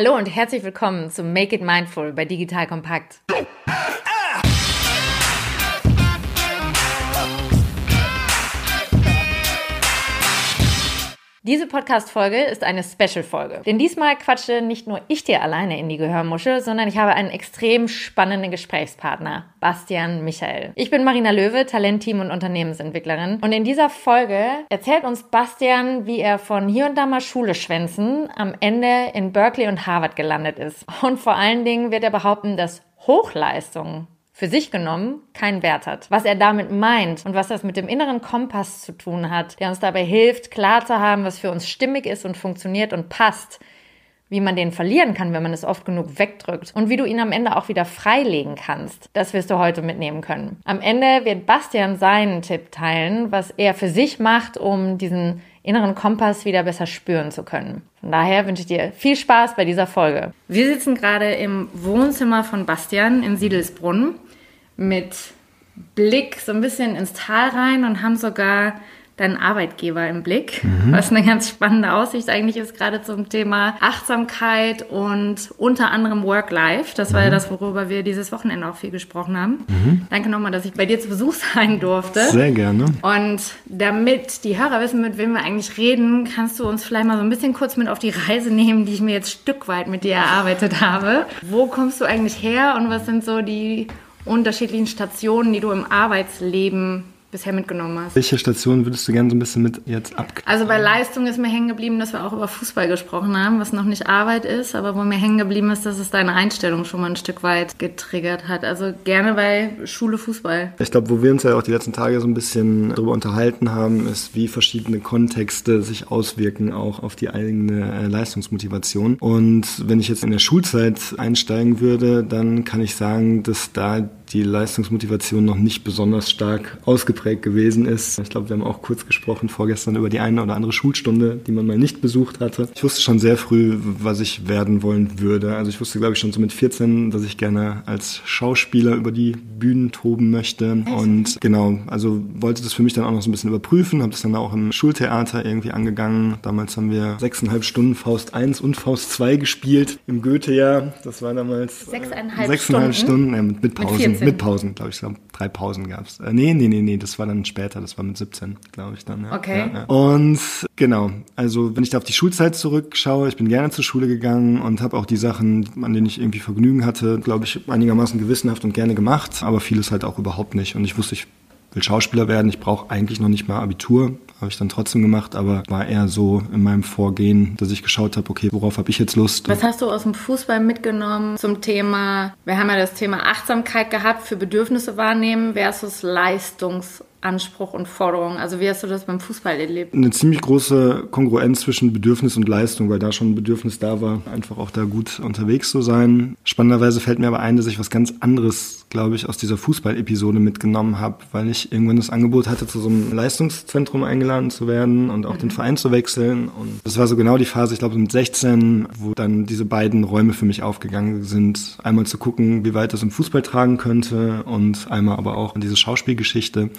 Hallo und herzlich willkommen zu Make It Mindful bei Digital Kompakt. Diese Podcast-Folge ist eine Special-Folge. Denn diesmal quatsche nicht nur ich dir alleine in die Gehörmuschel, sondern ich habe einen extrem spannenden Gesprächspartner, Bastian Michael. Ich bin Marina Löwe, Talentteam und Unternehmensentwicklerin. Und in dieser Folge erzählt uns Bastian, wie er von hier und da mal Schule schwänzen am Ende in Berkeley und Harvard gelandet ist. Und vor allen Dingen wird er behaupten, dass Hochleistung für sich genommen keinen Wert hat. Was er damit meint und was das mit dem inneren Kompass zu tun hat, der uns dabei hilft, klar zu haben, was für uns stimmig ist und funktioniert und passt, wie man den verlieren kann, wenn man es oft genug wegdrückt und wie du ihn am Ende auch wieder freilegen kannst. Das wirst du heute mitnehmen können. Am Ende wird Bastian seinen Tipp teilen, was er für sich macht, um diesen inneren Kompass wieder besser spüren zu können. Von daher wünsche ich dir viel Spaß bei dieser Folge. Wir sitzen gerade im Wohnzimmer von Bastian in Siedelsbrunn mit Blick so ein bisschen ins Tal rein und haben sogar deinen Arbeitgeber im Blick, mhm. was eine ganz spannende Aussicht eigentlich ist, gerade zum Thema Achtsamkeit und unter anderem Work-Life. Das war mhm. ja das, worüber wir dieses Wochenende auch viel gesprochen haben. Mhm. Danke nochmal, dass ich bei dir zu Besuch sein durfte. Sehr gerne. Und damit die Hörer wissen, mit wem wir eigentlich reden, kannst du uns vielleicht mal so ein bisschen kurz mit auf die Reise nehmen, die ich mir jetzt Stück weit mit dir erarbeitet habe. Wo kommst du eigentlich her und was sind so die unterschiedlichen Stationen, die du im Arbeitsleben bisher mitgenommen hast. Welche Station würdest du gerne so ein bisschen mit jetzt ab? Also bei Leistung ist mir hängen geblieben, dass wir auch über Fußball gesprochen haben, was noch nicht Arbeit ist, aber wo mir hängen geblieben ist, dass es deine Einstellung schon mal ein Stück weit getriggert hat. Also gerne bei Schule Fußball. Ich glaube, wo wir uns ja auch die letzten Tage so ein bisschen darüber unterhalten haben, ist, wie verschiedene Kontexte sich auswirken auch auf die eigene äh, Leistungsmotivation. Und wenn ich jetzt in der Schulzeit einsteigen würde, dann kann ich sagen, dass da die Leistungsmotivation noch nicht besonders stark ausgeprägt gewesen ist. Ich glaube, wir haben auch kurz gesprochen vorgestern über die eine oder andere Schulstunde, die man mal nicht besucht hatte. Ich wusste schon sehr früh, was ich werden wollen würde. Also ich wusste, glaube ich, schon so mit 14, dass ich gerne als Schauspieler über die Bühnen toben möchte. Und genau, also wollte das für mich dann auch noch so ein bisschen überprüfen, habe das dann auch im Schultheater irgendwie angegangen. Damals haben wir sechseinhalb Stunden Faust 1 und Faust 2 gespielt im Goethe-Jahr. Das war damals sechseinhalb, sechseinhalb Stunden, Stunden ja, mit, mit Pausen. Mit mit Pausen, glaube ich. drei Pausen gab's. Äh, nee, nee, nee, nee, das war dann später, das war mit 17, glaube ich dann. Ja. Okay. Ja, ja. Und genau, also wenn ich da auf die Schulzeit zurückschaue, ich bin gerne zur Schule gegangen und habe auch die Sachen, an denen ich irgendwie Vergnügen hatte, glaube ich, einigermaßen gewissenhaft und gerne gemacht, aber vieles halt auch überhaupt nicht. Und ich wusste, ich will Schauspieler werden. Ich brauche eigentlich noch nicht mal Abitur, habe ich dann trotzdem gemacht, aber war eher so in meinem Vorgehen, dass ich geschaut habe, okay, worauf habe ich jetzt Lust? Was hast du aus dem Fußball mitgenommen zum Thema, wir haben ja das Thema Achtsamkeit gehabt für Bedürfnisse wahrnehmen versus Leistungs Anspruch und Forderung? Also wie hast du das beim Fußball erlebt? Eine ziemlich große Kongruenz zwischen Bedürfnis und Leistung, weil da schon ein Bedürfnis da war, einfach auch da gut unterwegs zu sein. Spannenderweise fällt mir aber ein, dass ich was ganz anderes, glaube ich, aus dieser Fußball-Episode mitgenommen habe, weil ich irgendwann das Angebot hatte, zu so einem Leistungszentrum eingeladen zu werden und auch mhm. den Verein zu wechseln. Und das war so genau die Phase, ich glaube mit 16, wo dann diese beiden Räume für mich aufgegangen sind. Einmal zu gucken, wie weit das im Fußball tragen könnte und einmal aber auch in diese Schauspielgeschichte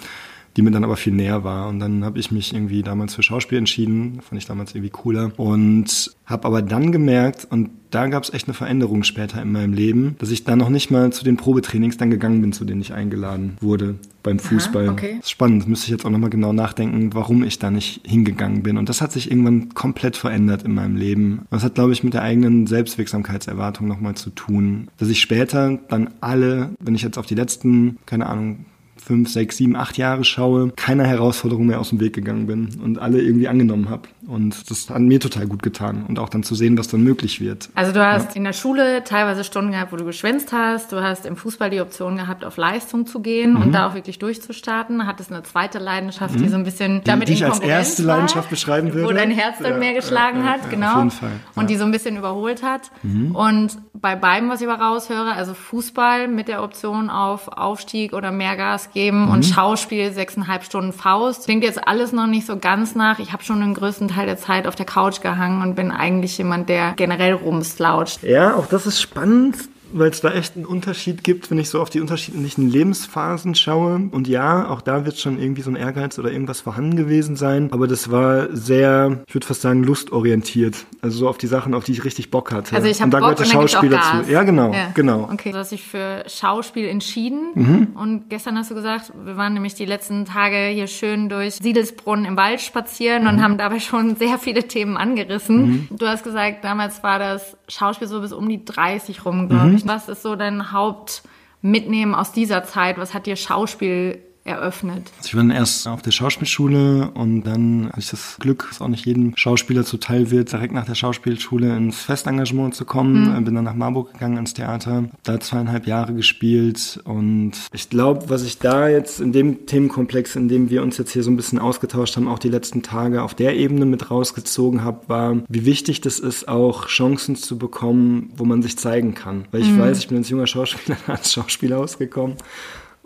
die mir dann aber viel näher war. Und dann habe ich mich irgendwie damals für Schauspiel entschieden, fand ich damals irgendwie cooler. Und habe aber dann gemerkt, und da gab es echt eine Veränderung später in meinem Leben, dass ich dann noch nicht mal zu den Probetrainings dann gegangen bin, zu denen ich eingeladen wurde beim Fußball. Aha, okay. Das ist spannend, müsste ich jetzt auch nochmal genau nachdenken, warum ich da nicht hingegangen bin. Und das hat sich irgendwann komplett verändert in meinem Leben. Das hat, glaube ich, mit der eigenen Selbstwirksamkeitserwartung nochmal zu tun. Dass ich später dann alle, wenn ich jetzt auf die letzten, keine Ahnung, fünf, sechs, sieben, acht Jahre schaue, keiner Herausforderung mehr aus dem Weg gegangen bin und alle irgendwie angenommen habe. Und das hat mir total gut getan und auch dann zu sehen, was dann möglich wird. Also du hast ja. in der Schule teilweise Stunden gehabt, wo du geschwänzt hast. Du hast im Fußball die Option gehabt, auf Leistung zu gehen mhm. und da auch wirklich durchzustarten. Hattest eine zweite Leidenschaft, mhm. die so ein bisschen damit die, die ich als erste war, Leidenschaft beschreiben würde. Wo dein Herz dann ja, mehr geschlagen ja, hat, genau. Auf jeden Fall. Und die so ein bisschen überholt hat. Mhm. Und bei beiden, was ich aber raushöre, also Fußball mit der Option auf Aufstieg oder mehr Gas geben und mhm. Schauspiel sechseinhalb Stunden Faust. Klingt jetzt alles noch nicht so ganz nach. Ich habe schon den größten Teil der Zeit auf der Couch gehangen und bin eigentlich jemand, der generell rumslautscht. Ja, auch das ist spannend weil es da echt einen Unterschied gibt, wenn ich so auf die unterschiedlichen Lebensphasen schaue. Und ja, auch da wird schon irgendwie so ein Ehrgeiz oder irgendwas vorhanden gewesen sein. Aber das war sehr, ich würde fast sagen, lustorientiert. Also so auf die Sachen, auf die ich richtig Bock hatte. Also ich habe Bock gehört der Schauspiel dazu. Ja, genau, ja. genau. Okay, du hast dich für Schauspiel entschieden. Mhm. Und gestern hast du gesagt, wir waren nämlich die letzten Tage hier schön durch Siedelsbrunn im Wald spazieren mhm. und haben dabei schon sehr viele Themen angerissen. Mhm. Du hast gesagt, damals war das Schauspiel so bis um die 30 rum, glaube mhm. ich. Was ist so dein Hauptmitnehmen aus dieser Zeit? Was hat dir Schauspiel eröffnet? Also ich war dann erst auf der Schauspielschule und dann hatte ich das Glück, dass auch nicht jedem Schauspieler zuteil wird, direkt nach der Schauspielschule ins Festengagement zu kommen. Mhm. Bin dann nach Marburg gegangen ins Theater, da zweieinhalb Jahre gespielt und ich glaube, was ich da jetzt in dem Themenkomplex, in dem wir uns jetzt hier so ein bisschen ausgetauscht haben, auch die letzten Tage auf der Ebene mit rausgezogen habe, war, wie wichtig das ist, auch Chancen zu bekommen, wo man sich zeigen kann. Weil ich mhm. weiß, ich bin als junger Schauspieler als Schauspieler ausgekommen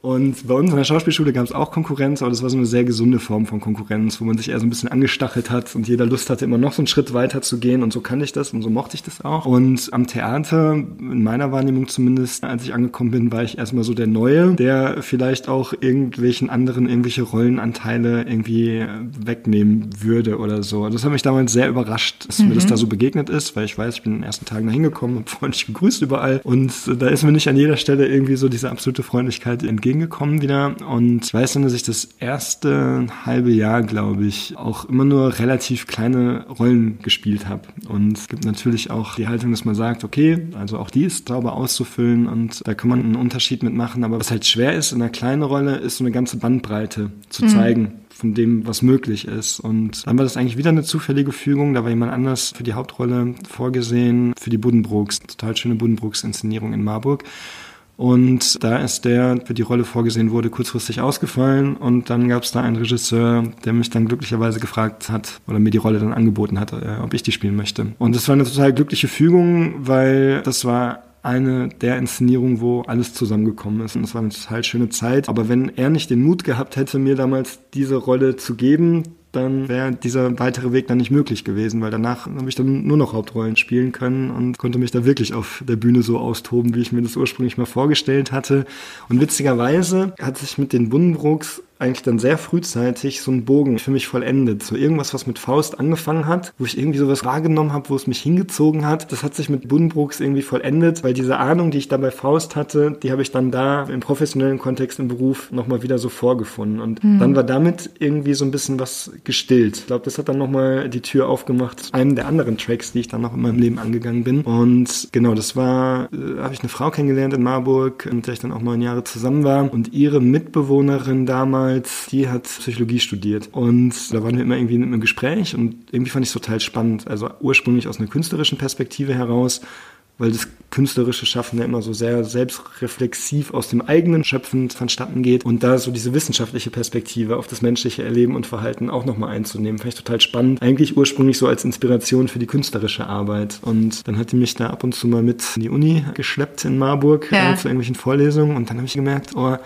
und bei uns in der Schauspielschule gab es auch Konkurrenz, aber das war so eine sehr gesunde Form von Konkurrenz, wo man sich eher so ein bisschen angestachelt hat und jeder Lust hatte, immer noch so einen Schritt weiter zu gehen. Und so kann ich das und so mochte ich das auch. Und am Theater, in meiner Wahrnehmung zumindest, als ich angekommen bin, war ich erstmal so der Neue, der vielleicht auch irgendwelchen anderen irgendwelche Rollenanteile irgendwie wegnehmen würde oder so. Das hat mich damals sehr überrascht, dass mhm. mir das mhm. da so begegnet ist, weil ich weiß, ich bin in den ersten Tagen da hingekommen, habe freundlich gegrüßt überall. Und da ist mir nicht an jeder Stelle irgendwie so diese absolute Freundlichkeit entgegen entgegengekommen wieder. Und ich weiß dann, dass ich das erste halbe Jahr, glaube ich, auch immer nur relativ kleine Rollen gespielt habe. Und es gibt natürlich auch die Haltung, dass man sagt, okay, also auch die ist sauber auszufüllen und da kann man einen Unterschied mitmachen. Aber was halt schwer ist in einer kleinen Rolle, ist so eine ganze Bandbreite zu mhm. zeigen von dem, was möglich ist. Und dann war das eigentlich wieder eine zufällige Fügung. Da war jemand anders für die Hauptrolle vorgesehen, für die Buddenbrooks, total schöne Buddenbrooks-Inszenierung in Marburg. Und da ist der, für die Rolle vorgesehen wurde, kurzfristig ausgefallen. Und dann gab es da einen Regisseur, der mich dann glücklicherweise gefragt hat oder mir die Rolle dann angeboten hat, äh, ob ich die spielen möchte. Und das war eine total glückliche Fügung, weil das war eine der Inszenierungen, wo alles zusammengekommen ist. Und es war eine total schöne Zeit. Aber wenn er nicht den Mut gehabt hätte, mir damals diese Rolle zu geben, dann wäre dieser weitere Weg dann nicht möglich gewesen, weil danach habe ich dann nur noch Hauptrollen spielen können und konnte mich da wirklich auf der Bühne so austoben, wie ich mir das ursprünglich mal vorgestellt hatte. Und witzigerweise hat sich mit den Buddenbrooks eigentlich dann sehr frühzeitig so einen Bogen für mich vollendet. So irgendwas, was mit Faust angefangen hat, wo ich irgendwie sowas wahrgenommen habe, wo es mich hingezogen hat. Das hat sich mit Buddenbrooks irgendwie vollendet, weil diese Ahnung, die ich da bei Faust hatte, die habe ich dann da im professionellen Kontext im Beruf nochmal wieder so vorgefunden. Und mhm. dann war damit irgendwie so ein bisschen was gestillt. Ich glaube, das hat dann nochmal die Tür aufgemacht zu einem der anderen Tracks, die ich dann noch in meinem Leben angegangen bin. Und genau, das war, äh, habe ich eine Frau kennengelernt in Marburg, mit der ich dann auch neun Jahre zusammen war. Und ihre Mitbewohnerin damals die hat Psychologie studiert. Und da waren wir immer irgendwie in einem Gespräch und irgendwie fand ich es total spannend. Also ursprünglich aus einer künstlerischen Perspektive heraus, weil das künstlerische Schaffen ja immer so sehr selbstreflexiv aus dem eigenen Schöpfen vonstatten geht und da so diese wissenschaftliche Perspektive auf das menschliche Erleben und Verhalten auch nochmal einzunehmen, fand ich total spannend. Eigentlich ursprünglich so als Inspiration für die künstlerische Arbeit und dann hat die mich da ab und zu mal mit in die Uni geschleppt in Marburg ja. äh, zu irgendwelchen Vorlesungen und dann habe ich gemerkt, oh,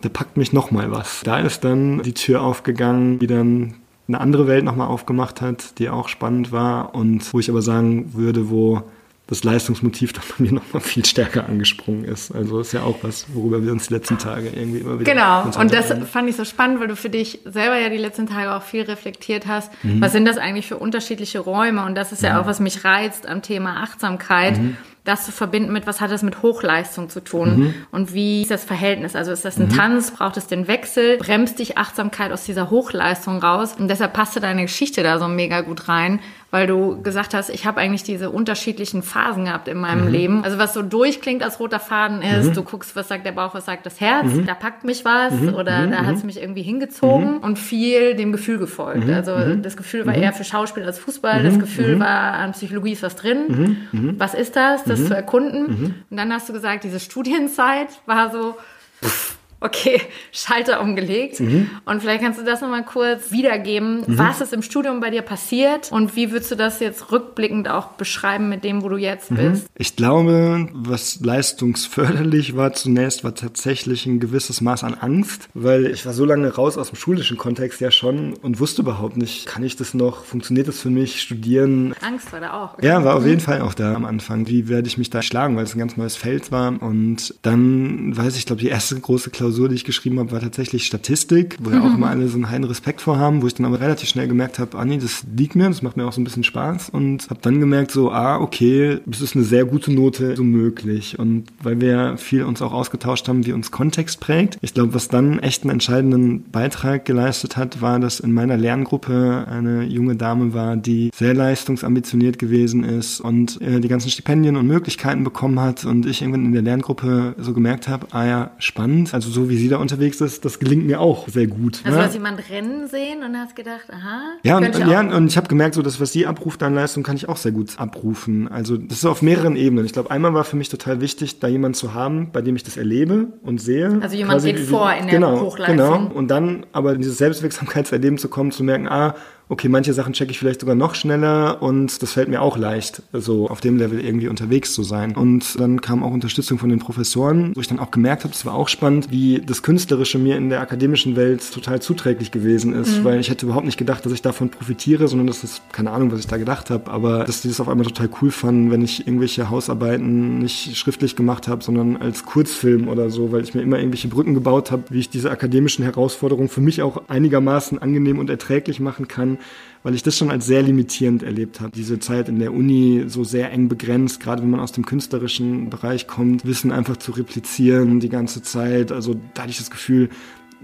da packt mich nochmal was. Da ist dann die Tür aufgegangen, die dann eine andere Welt nochmal aufgemacht hat, die auch spannend war und wo ich aber sagen würde, wo das Leistungsmotiv dann bei mir nochmal viel stärker angesprungen ist. Also ist ja auch was, worüber wir uns die letzten Tage irgendwie immer wieder. Genau, und das fand ich so spannend, weil du für dich selber ja die letzten Tage auch viel reflektiert hast. Mhm. Was sind das eigentlich für unterschiedliche Räume? Und das ist ja, ja auch, was mich reizt am Thema Achtsamkeit. Mhm das zu verbinden mit, was hat das mit Hochleistung zu tun mhm. und wie ist das Verhältnis? Also ist das ein mhm. Tanz, braucht es den Wechsel, bremst dich Achtsamkeit aus dieser Hochleistung raus und deshalb passte deine Geschichte da so mega gut rein, weil du gesagt hast, ich habe eigentlich diese unterschiedlichen Phasen gehabt in meinem mhm. Leben. Also was so durchklingt als roter Faden ist, mhm. du guckst, was sagt der Bauch, was sagt das Herz, mhm. da packt mich was mhm. oder da hat es mich irgendwie hingezogen und viel dem Gefühl gefolgt. Also das Gefühl war eher für Schauspiel als Fußball, das Gefühl war, an Psychologie ist was drin. Was ist das? Das mhm. zu erkunden. Mhm. Und dann hast du gesagt, diese Studienzeit war so, pff, Okay, Schalter umgelegt. Mhm. Und vielleicht kannst du das nochmal kurz wiedergeben. Mhm. Was ist im Studium bei dir passiert und wie würdest du das jetzt rückblickend auch beschreiben mit dem, wo du jetzt mhm. bist? Ich glaube, was leistungsförderlich war zunächst, war tatsächlich ein gewisses Maß an Angst, weil ich war so lange raus aus dem schulischen Kontext ja schon und wusste überhaupt nicht, kann ich das noch, funktioniert das für mich, studieren? Angst war da auch. Ja, war auf jeden Fall auch da am Anfang. Wie werde ich mich da schlagen, weil es ein ganz neues Feld war und dann weiß ich, glaube die erste große Klausur Klausur, die ich geschrieben habe, war tatsächlich Statistik, wo ja auch immer alle so einen heilen Respekt vor haben, wo ich dann aber relativ schnell gemerkt habe, ah nee, das liegt mir, das macht mir auch so ein bisschen Spaß und habe dann gemerkt so, ah okay, das ist eine sehr gute Note so möglich und weil wir viel uns auch ausgetauscht haben, wie uns Kontext prägt. Ich glaube, was dann echt einen entscheidenden Beitrag geleistet hat, war, dass in meiner Lerngruppe eine junge Dame war, die sehr leistungsambitioniert gewesen ist und äh, die ganzen Stipendien und Möglichkeiten bekommen hat und ich irgendwann in der Lerngruppe so gemerkt habe, ah ja, spannend, also so wie sie da unterwegs ist, das gelingt mir auch sehr gut. Also ne? hast jemand rennen sehen und hast gedacht, aha. Ja, und, ja, und ich habe gemerkt, so das, was sie abruft an Leistung, kann ich auch sehr gut abrufen. Also das ist auf mehreren Ebenen. Ich glaube, einmal war für mich total wichtig, da jemanden zu haben, bei dem ich das erlebe und sehe. Also jemand geht vor in der genau, Hochleistung. Genau. Und dann aber in dieses Selbstwirksamkeitserleben zu kommen, zu merken, ah, okay, manche Sachen checke ich vielleicht sogar noch schneller und das fällt mir auch leicht, so auf dem Level irgendwie unterwegs zu sein. Und dann kam auch Unterstützung von den Professoren, wo ich dann auch gemerkt habe, es war auch spannend, wie das Künstlerische mir in der akademischen Welt total zuträglich gewesen ist, mhm. weil ich hätte überhaupt nicht gedacht, dass ich davon profitiere, sondern das ist keine Ahnung, was ich da gedacht habe, aber dass die das auf einmal total cool fanden, wenn ich irgendwelche Hausarbeiten nicht schriftlich gemacht habe, sondern als Kurzfilm oder so, weil ich mir immer irgendwelche Brücken gebaut habe, wie ich diese akademischen Herausforderungen für mich auch einigermaßen angenehm und erträglich machen kann weil ich das schon als sehr limitierend erlebt habe. Diese Zeit in der Uni so sehr eng begrenzt, gerade wenn man aus dem künstlerischen Bereich kommt, Wissen einfach zu replizieren die ganze Zeit. Also da hatte ich das Gefühl,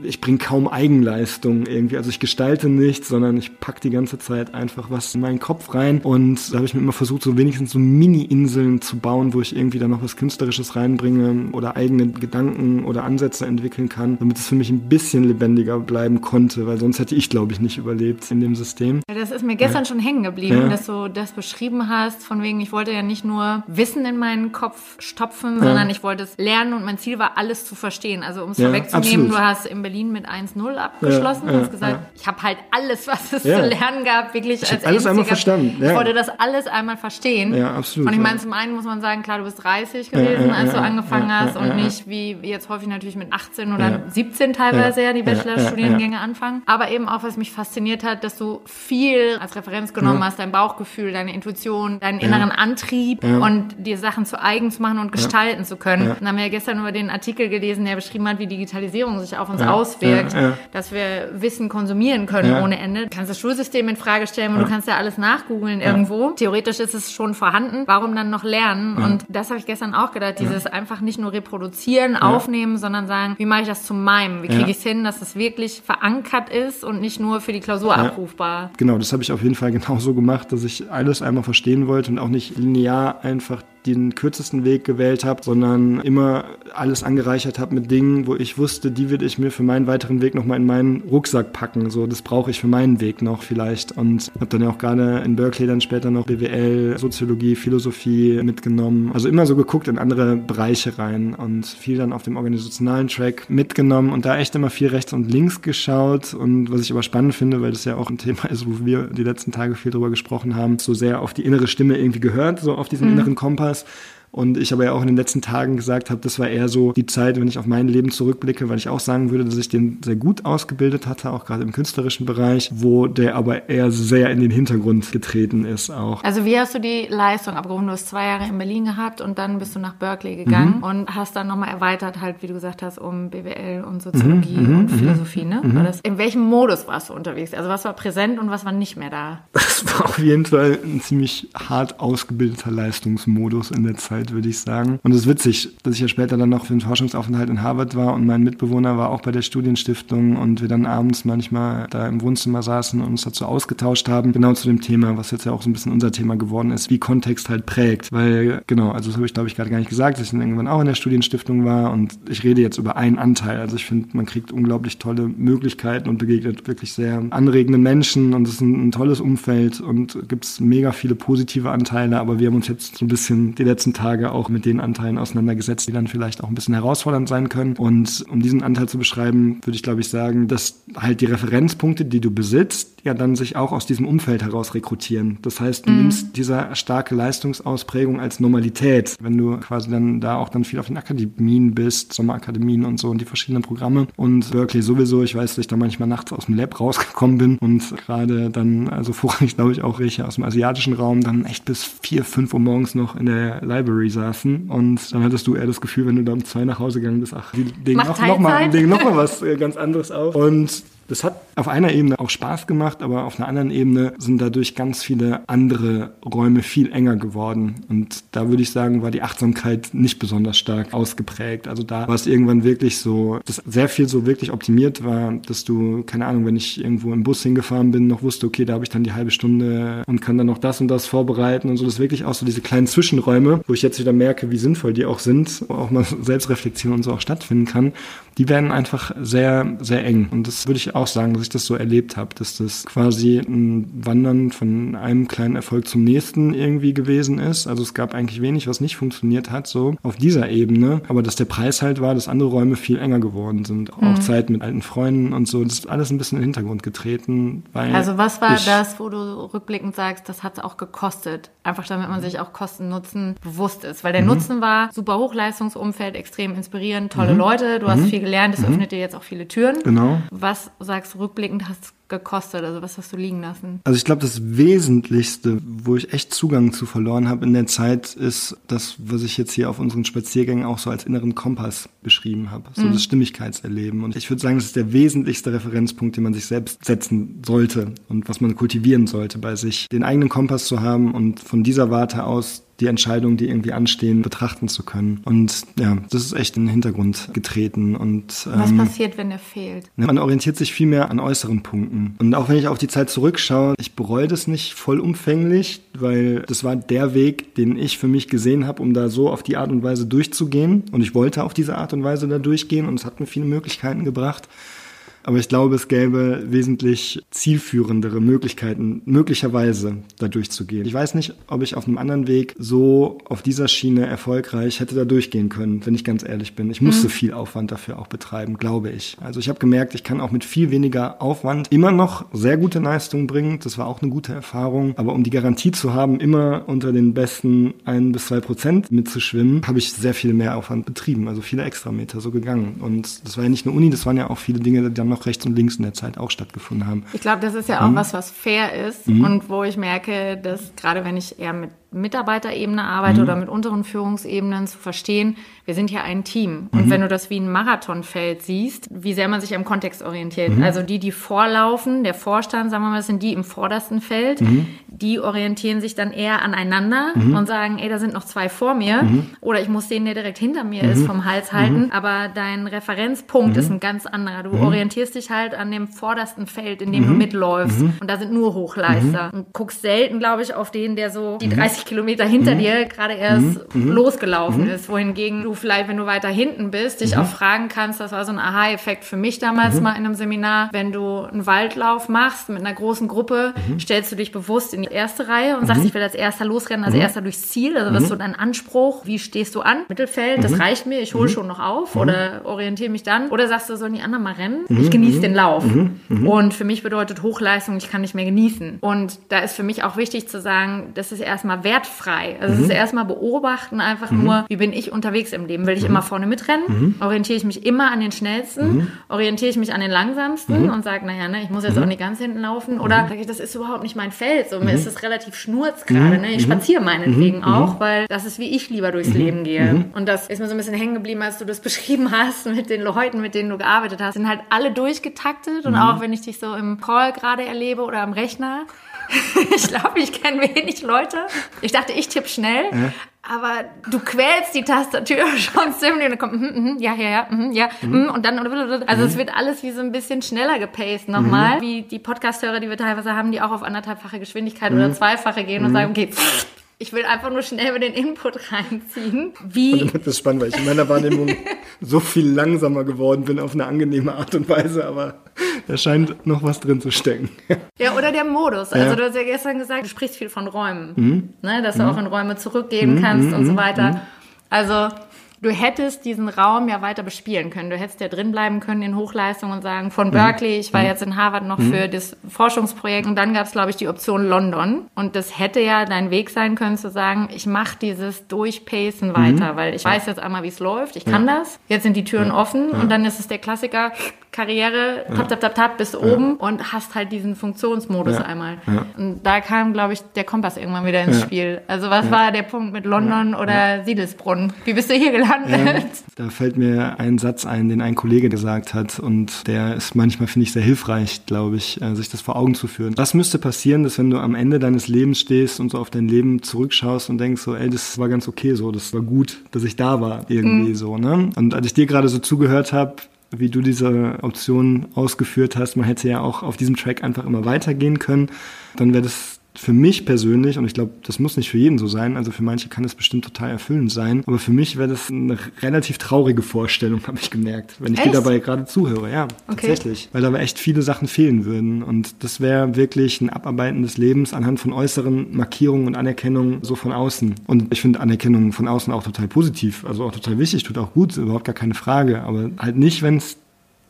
ich bringe kaum Eigenleistung irgendwie. Also ich gestalte nichts, sondern ich pack die ganze Zeit einfach was in meinen Kopf rein. Und da habe ich mir immer versucht, so wenigstens so Mini-Inseln zu bauen, wo ich irgendwie da noch was Künstlerisches reinbringe oder eigene Gedanken oder Ansätze entwickeln kann, damit es für mich ein bisschen lebendiger bleiben konnte, weil sonst hätte ich, glaube ich, nicht überlebt in dem System. Das ist mir gestern ja. schon hängen geblieben, ja. dass du das beschrieben hast, von wegen, ich wollte ja nicht nur Wissen in meinen Kopf stopfen, ja. sondern ich wollte es lernen und mein Ziel war, alles zu verstehen. Also um es vorwegzunehmen, du hast im Berlin mit 1-0 abgeschlossen. Ja, ja, hast gesagt, ja. ich habe halt alles, was es zu lernen gab, wirklich ich als alles einmal verstanden. Ich wollte das alles einmal verstehen. Ja, absolut. Und ich meine, zum einen muss man sagen, klar, du bist 30 gewesen, als du angefangen hast und nicht wie jetzt häufig natürlich mit 18 oder 17 teilweise ja, die Bachelorstudiengänge anfangen. Aber eben auch, was mich fasziniert hat, dass du viel als Referenz genommen hast, dein Bauchgefühl, deine Intuition, deinen inneren Antrieb und dir Sachen zu eigen zu machen und gestalten zu können. Und dann haben wir ja gestern über den Artikel gelesen, der beschrieben hat, wie Digitalisierung sich auf uns ja auswirkt, ja, ja. dass wir Wissen konsumieren können ja. ohne Ende. Du kannst das Schulsystem in Frage stellen und du kannst ja alles nachgoogeln irgendwo. Theoretisch ist es schon vorhanden. Warum dann noch lernen? Und das habe ich gestern auch gedacht, dieses einfach nicht nur reproduzieren, aufnehmen, sondern sagen, wie mache ich das zu meinem? Wie kriege ich es hin, dass es wirklich verankert ist und nicht nur für die Klausur abrufbar? Genau, das habe ich auf jeden Fall genauso gemacht, dass ich alles einmal verstehen wollte und auch nicht linear einfach den kürzesten Weg gewählt habe, sondern immer alles angereichert habe mit Dingen, wo ich wusste, die würde ich mir für meinen weiteren Weg nochmal in meinen Rucksack packen. So, das brauche ich für meinen Weg noch vielleicht. Und habe dann ja auch gerade in Berkeley dann später noch BWL, Soziologie, Philosophie mitgenommen. Also immer so geguckt in andere Bereiche rein und viel dann auf dem organisationalen Track mitgenommen und da echt immer viel rechts und links geschaut. Und was ich aber spannend finde, weil das ja auch ein Thema ist, wo wir die letzten Tage viel drüber gesprochen haben, so sehr auf die innere Stimme irgendwie gehört, so auf diesen mhm. inneren Kompass was. Und ich aber ja auch in den letzten Tagen gesagt habe, das war eher so die Zeit, wenn ich auf mein Leben zurückblicke, weil ich auch sagen würde, dass ich den sehr gut ausgebildet hatte, auch gerade im künstlerischen Bereich, wo der aber eher sehr in den Hintergrund getreten ist auch. Also wie hast du die Leistung abgerufen? Du hast zwei Jahre in Berlin gehabt und dann bist du nach Berkeley gegangen mhm. und hast dann nochmal erweitert halt, wie du gesagt hast, um BWL und Soziologie mhm, mhm und mhm. Philosophie, ne? Mhm. Das, in welchem Modus warst du unterwegs? Also was war präsent und was war nicht mehr da? Das war auf jeden Fall ein ziemlich hart ausgebildeter Leistungsmodus in der Zeit Zeit, würde ich sagen. Und es ist witzig, dass ich ja später dann noch für einen Forschungsaufenthalt in Harvard war und mein Mitbewohner war auch bei der Studienstiftung und wir dann abends manchmal da im Wohnzimmer saßen und uns dazu ausgetauscht haben, genau zu dem Thema, was jetzt ja auch so ein bisschen unser Thema geworden ist, wie Kontext halt prägt. Weil, genau, also das habe ich glaube ich gerade gar nicht gesagt, dass ich dann irgendwann auch in der Studienstiftung war und ich rede jetzt über einen Anteil. Also ich finde, man kriegt unglaublich tolle Möglichkeiten und begegnet wirklich sehr anregenden Menschen und es ist ein, ein tolles Umfeld und gibt es mega viele positive Anteile, aber wir haben uns jetzt so ein bisschen die letzten Tage Tage auch mit den Anteilen auseinandergesetzt, die dann vielleicht auch ein bisschen herausfordernd sein können. Und um diesen Anteil zu beschreiben, würde ich glaube ich sagen, dass halt die Referenzpunkte, die du besitzt, ja dann sich auch aus diesem Umfeld heraus rekrutieren. Das heißt, du mhm. nimmst diese starke Leistungsausprägung als Normalität, wenn du quasi dann da auch dann viel auf den Akademien bist, Sommerakademien und so und die verschiedenen Programme. Und Berkeley sowieso, ich weiß, dass ich da manchmal nachts aus dem Lab rausgekommen bin und gerade dann, also vorrangig glaube ich auch welche aus dem asiatischen Raum, dann echt bis vier, fünf Uhr morgens noch in der Library saßen und dann hattest du eher das Gefühl, wenn du da um zwei nach Hause gegangen bist, ach, die legen noch, noch, mal, legen noch mal was äh, ganz anderes auf. Und das hat auf einer Ebene auch Spaß gemacht, aber auf einer anderen Ebene sind dadurch ganz viele andere Räume viel enger geworden. Und da würde ich sagen, war die Achtsamkeit nicht besonders stark ausgeprägt. Also da war es irgendwann wirklich so, dass sehr viel so wirklich optimiert war, dass du, keine Ahnung, wenn ich irgendwo im Bus hingefahren bin, noch wusste, okay, da habe ich dann die halbe Stunde und kann dann noch das und das vorbereiten und so. Das ist wirklich auch so diese kleinen Zwischenräume, wo ich jetzt wieder merke, wie sinnvoll die auch sind, wo auch mal Selbstreflexion und so auch stattfinden kann. Die werden einfach sehr, sehr eng. Und das würde ich auch sagen, dass ich das so erlebt habe, dass das quasi ein Wandern von einem kleinen Erfolg zum nächsten irgendwie gewesen ist. Also es gab eigentlich wenig, was nicht funktioniert hat, so auf dieser Ebene. Aber dass der Preis halt war, dass andere Räume viel enger geworden sind. Mhm. Auch Zeit mit alten Freunden und so. Das ist alles ein bisschen in den Hintergrund getreten. also was war das, wo du rückblickend sagst, das hat es auch gekostet? Einfach damit man sich auch Kosten-Nutzen bewusst ist. Weil der mhm. Nutzen war super Hochleistungsumfeld, extrem inspirierend, tolle mhm. Leute, du hast mhm. viel gelernt, es mhm. öffnet dir jetzt auch viele Türen. Genau. Was sagst rückblickend, hast gekostet? Also was hast du liegen lassen? Also ich glaube, das Wesentlichste, wo ich echt Zugang zu verloren habe in der Zeit, ist das, was ich jetzt hier auf unseren Spaziergängen auch so als inneren Kompass beschrieben habe. So mhm. das Stimmigkeitserleben. Und ich würde sagen, das ist der wesentlichste Referenzpunkt, den man sich selbst setzen sollte und was man kultivieren sollte bei sich. Den eigenen Kompass zu haben und von dieser Warte aus die Entscheidungen, die irgendwie anstehen, betrachten zu können. Und ja, das ist echt in den Hintergrund getreten. Und, ähm, Was passiert, wenn er fehlt? Man orientiert sich viel mehr an äußeren Punkten. Und auch wenn ich auf die Zeit zurückschaue, ich bereue das nicht vollumfänglich, weil das war der Weg, den ich für mich gesehen habe, um da so auf die Art und Weise durchzugehen. Und ich wollte auf diese Art und Weise da durchgehen und es hat mir viele Möglichkeiten gebracht. Aber ich glaube, es gäbe wesentlich zielführendere Möglichkeiten, möglicherweise da durchzugehen. Ich weiß nicht, ob ich auf einem anderen Weg so auf dieser Schiene erfolgreich hätte da durchgehen können, wenn ich ganz ehrlich bin. Ich musste mhm. viel Aufwand dafür auch betreiben, glaube ich. Also ich habe gemerkt, ich kann auch mit viel weniger Aufwand immer noch sehr gute Leistungen bringen. Das war auch eine gute Erfahrung. Aber um die Garantie zu haben, immer unter den besten ein bis zwei Prozent mitzuschwimmen, habe ich sehr viel mehr Aufwand betrieben. Also viele Extrameter so gegangen. Und das war ja nicht nur Uni, das waren ja auch viele Dinge, die dann noch rechts und links in der Zeit auch stattgefunden haben. Ich glaube, das ist ja auch mhm. was, was fair ist mhm. und wo ich merke, dass gerade wenn ich eher mit Mitarbeiterebene arbeite mhm. oder mit unteren Führungsebenen zu verstehen, wir sind ja ein Team. Und mhm. wenn du das wie ein Marathonfeld siehst, wie sehr man sich im Kontext orientiert. Mhm. Also die, die vorlaufen, der Vorstand, sagen wir mal, das sind die im vordersten Feld, mhm. die orientieren sich dann eher aneinander mhm. und sagen, ey, da sind noch zwei vor mir. Oder ich muss den, der direkt hinter mir ist, vom Hals halten. Aber dein Referenzpunkt ist ein ganz anderer. Du orientierst dich halt an dem vordersten Feld, in dem du mitläufst. Und da sind nur Hochleister. Und guckst selten, glaube ich, auf den, der so die 30 Kilometer hinter mhm. dir gerade erst mhm. mhm. losgelaufen mhm. ist. Wohingegen du vielleicht, wenn du weiter hinten bist, dich mhm. auch fragen kannst, das war so ein Aha-Effekt für mich damals mal in einem Seminar, wenn du einen Waldlauf machst mit einer großen Gruppe, stellst du dich bewusst in die erste Reihe und sagst, ich will als erster losrennen, als erster durchs Ziel. Also was ist so dein Anspruch? Wie stehst du an? Mittelfeld, das reicht mir, ich hole schon noch auf oder orientiere mich dann. Oder sagst du, sollen die anderen mal rennen? Ich genieße den Lauf. Und für mich bedeutet Hochleistung, ich kann nicht mehr genießen. Und da ist für mich auch wichtig zu sagen, das ist erstmal wert wertfrei. Also mhm. es ist erstmal beobachten, einfach mhm. nur, wie bin ich unterwegs im Leben? Will ich mhm. immer vorne mitrennen? Mhm. Orientiere ich mich immer an den schnellsten? Mhm. Orientiere ich mich an den langsamsten und sage, naja, ne, ich muss jetzt auch nicht ganz hinten laufen? Oder sage ich, das ist überhaupt nicht mein Feld. So, mir ist es relativ schnurz gerade. Ne? Ich spaziere meinetwegen auch, weil das ist, wie ich lieber durchs Leben gehe. Und das ist mir so ein bisschen hängen geblieben, als du das beschrieben hast mit den Leuten, mit denen du gearbeitet hast. Sind halt alle durchgetaktet und auch wenn ich dich so im Call gerade erlebe oder am Rechner, ich glaube, ich kenne wenig Leute. Ich dachte, ich tippe schnell. Ja. Aber du quälst die Tastatur schon ziemlich und dann kommt, mm, mm, ja, ja, ja, mm, ja, mhm. und dann, also mhm. es wird alles wie so ein bisschen schneller gepaced nochmal, mhm. wie die Podcast-Hörer, die wir teilweise haben, die auch auf anderthalbfache Geschwindigkeit oder zweifache gehen und sagen, okay, pff, Ich will einfach nur schnell über den Input reinziehen. Wie? Und das ist spannend, weil ich in meiner Wahrnehmung so viel langsamer geworden bin auf eine angenehme Art und Weise, aber da scheint noch was drin zu stecken. Ja, oder der Modus. Also ja. du hast ja gestern gesagt, du sprichst viel von Räumen, mhm. ne? dass du mhm. auch in Räume zurückgehen mhm. kannst und so mhm. weiter. Mhm. Also du hättest diesen Raum ja weiter bespielen können. Du hättest ja drin bleiben können in Hochleistung und sagen, von Berkeley, ich war mhm. jetzt in Harvard noch mhm. für das Forschungsprojekt und dann gab es, glaube ich, die Option London. Und das hätte ja dein Weg sein können zu sagen, ich mache dieses Durchpacen mhm. weiter, weil ich weiß jetzt einmal, wie es läuft, ich kann das. Jetzt sind die Türen offen und dann ist es der Klassiker, Karriere, tap, tap, tap, tap, bis oben und hast halt diesen Funktionsmodus einmal. Und da kam, glaube ich, der Kompass irgendwann wieder ins Spiel. Also was war der Punkt mit London oder Siedelsbrunn? Wie bist du hier gelandet? Gehandelt. Ja, da fällt mir ein Satz ein, den ein Kollege gesagt hat und der ist manchmal, finde ich, sehr hilfreich, glaube ich, äh, sich das vor Augen zu führen. Was müsste passieren, dass wenn du am Ende deines Lebens stehst und so auf dein Leben zurückschaust und denkst so, ey, das war ganz okay so, das war gut, dass ich da war, irgendwie mhm. so, ne? Und als ich dir gerade so zugehört habe, wie du diese Option ausgeführt hast, man hätte ja auch auf diesem Track einfach immer weitergehen können, dann wäre das für mich persönlich, und ich glaube, das muss nicht für jeden so sein, also für manche kann es bestimmt total erfüllend sein, aber für mich wäre das eine relativ traurige Vorstellung, habe ich gemerkt, wenn ich echt? dir dabei gerade zuhöre. Ja, okay. tatsächlich. Weil da echt viele Sachen fehlen würden. Und das wäre wirklich ein Abarbeiten des Lebens anhand von äußeren Markierungen und Anerkennungen so von außen. Und ich finde Anerkennung von außen auch total positiv, also auch total wichtig, tut auch gut, überhaupt gar keine Frage. Aber halt nicht, wenn es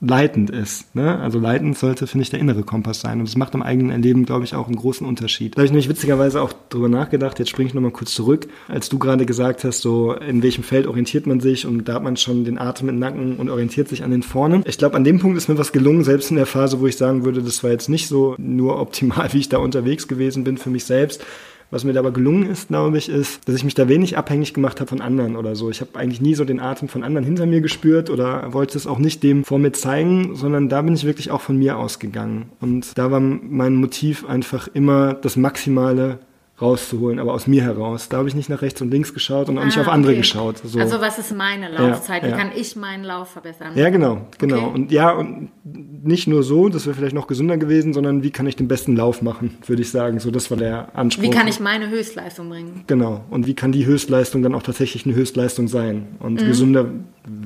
leitend ist. Ne? Also leitend sollte, finde ich, der innere Kompass sein. Und das macht im eigenen Erleben, glaube ich, auch einen großen Unterschied. Da habe ich nämlich witzigerweise auch drüber nachgedacht, jetzt springe ich nochmal kurz zurück, als du gerade gesagt hast, so in welchem Feld orientiert man sich und da hat man schon den Atem im Nacken und orientiert sich an den vorne. Ich glaube, an dem Punkt ist mir was gelungen, selbst in der Phase, wo ich sagen würde, das war jetzt nicht so nur optimal, wie ich da unterwegs gewesen bin für mich selbst was mir dabei gelungen ist, glaube ich, ist, dass ich mich da wenig abhängig gemacht habe von anderen oder so. Ich habe eigentlich nie so den Atem von anderen hinter mir gespürt oder wollte es auch nicht dem vor mir zeigen, sondern da bin ich wirklich auch von mir ausgegangen. Und da war mein Motiv einfach immer das Maximale rauszuholen, aber aus mir heraus. Da habe ich nicht nach rechts und links geschaut und auch ah, nicht auf andere okay. geschaut. So. Also was ist meine Laufzeit? Ja, Wie ja. kann ich meinen Lauf verbessern? Ja, genau, genau. Okay. Und ja, und nicht nur so, das wäre vielleicht noch gesünder gewesen, sondern wie kann ich den besten Lauf machen, würde ich sagen. So, das war der Anspruch. Wie kann ich meine Höchstleistung bringen? Genau. Und wie kann die Höchstleistung dann auch tatsächlich eine Höchstleistung sein? Und mhm. gesünder,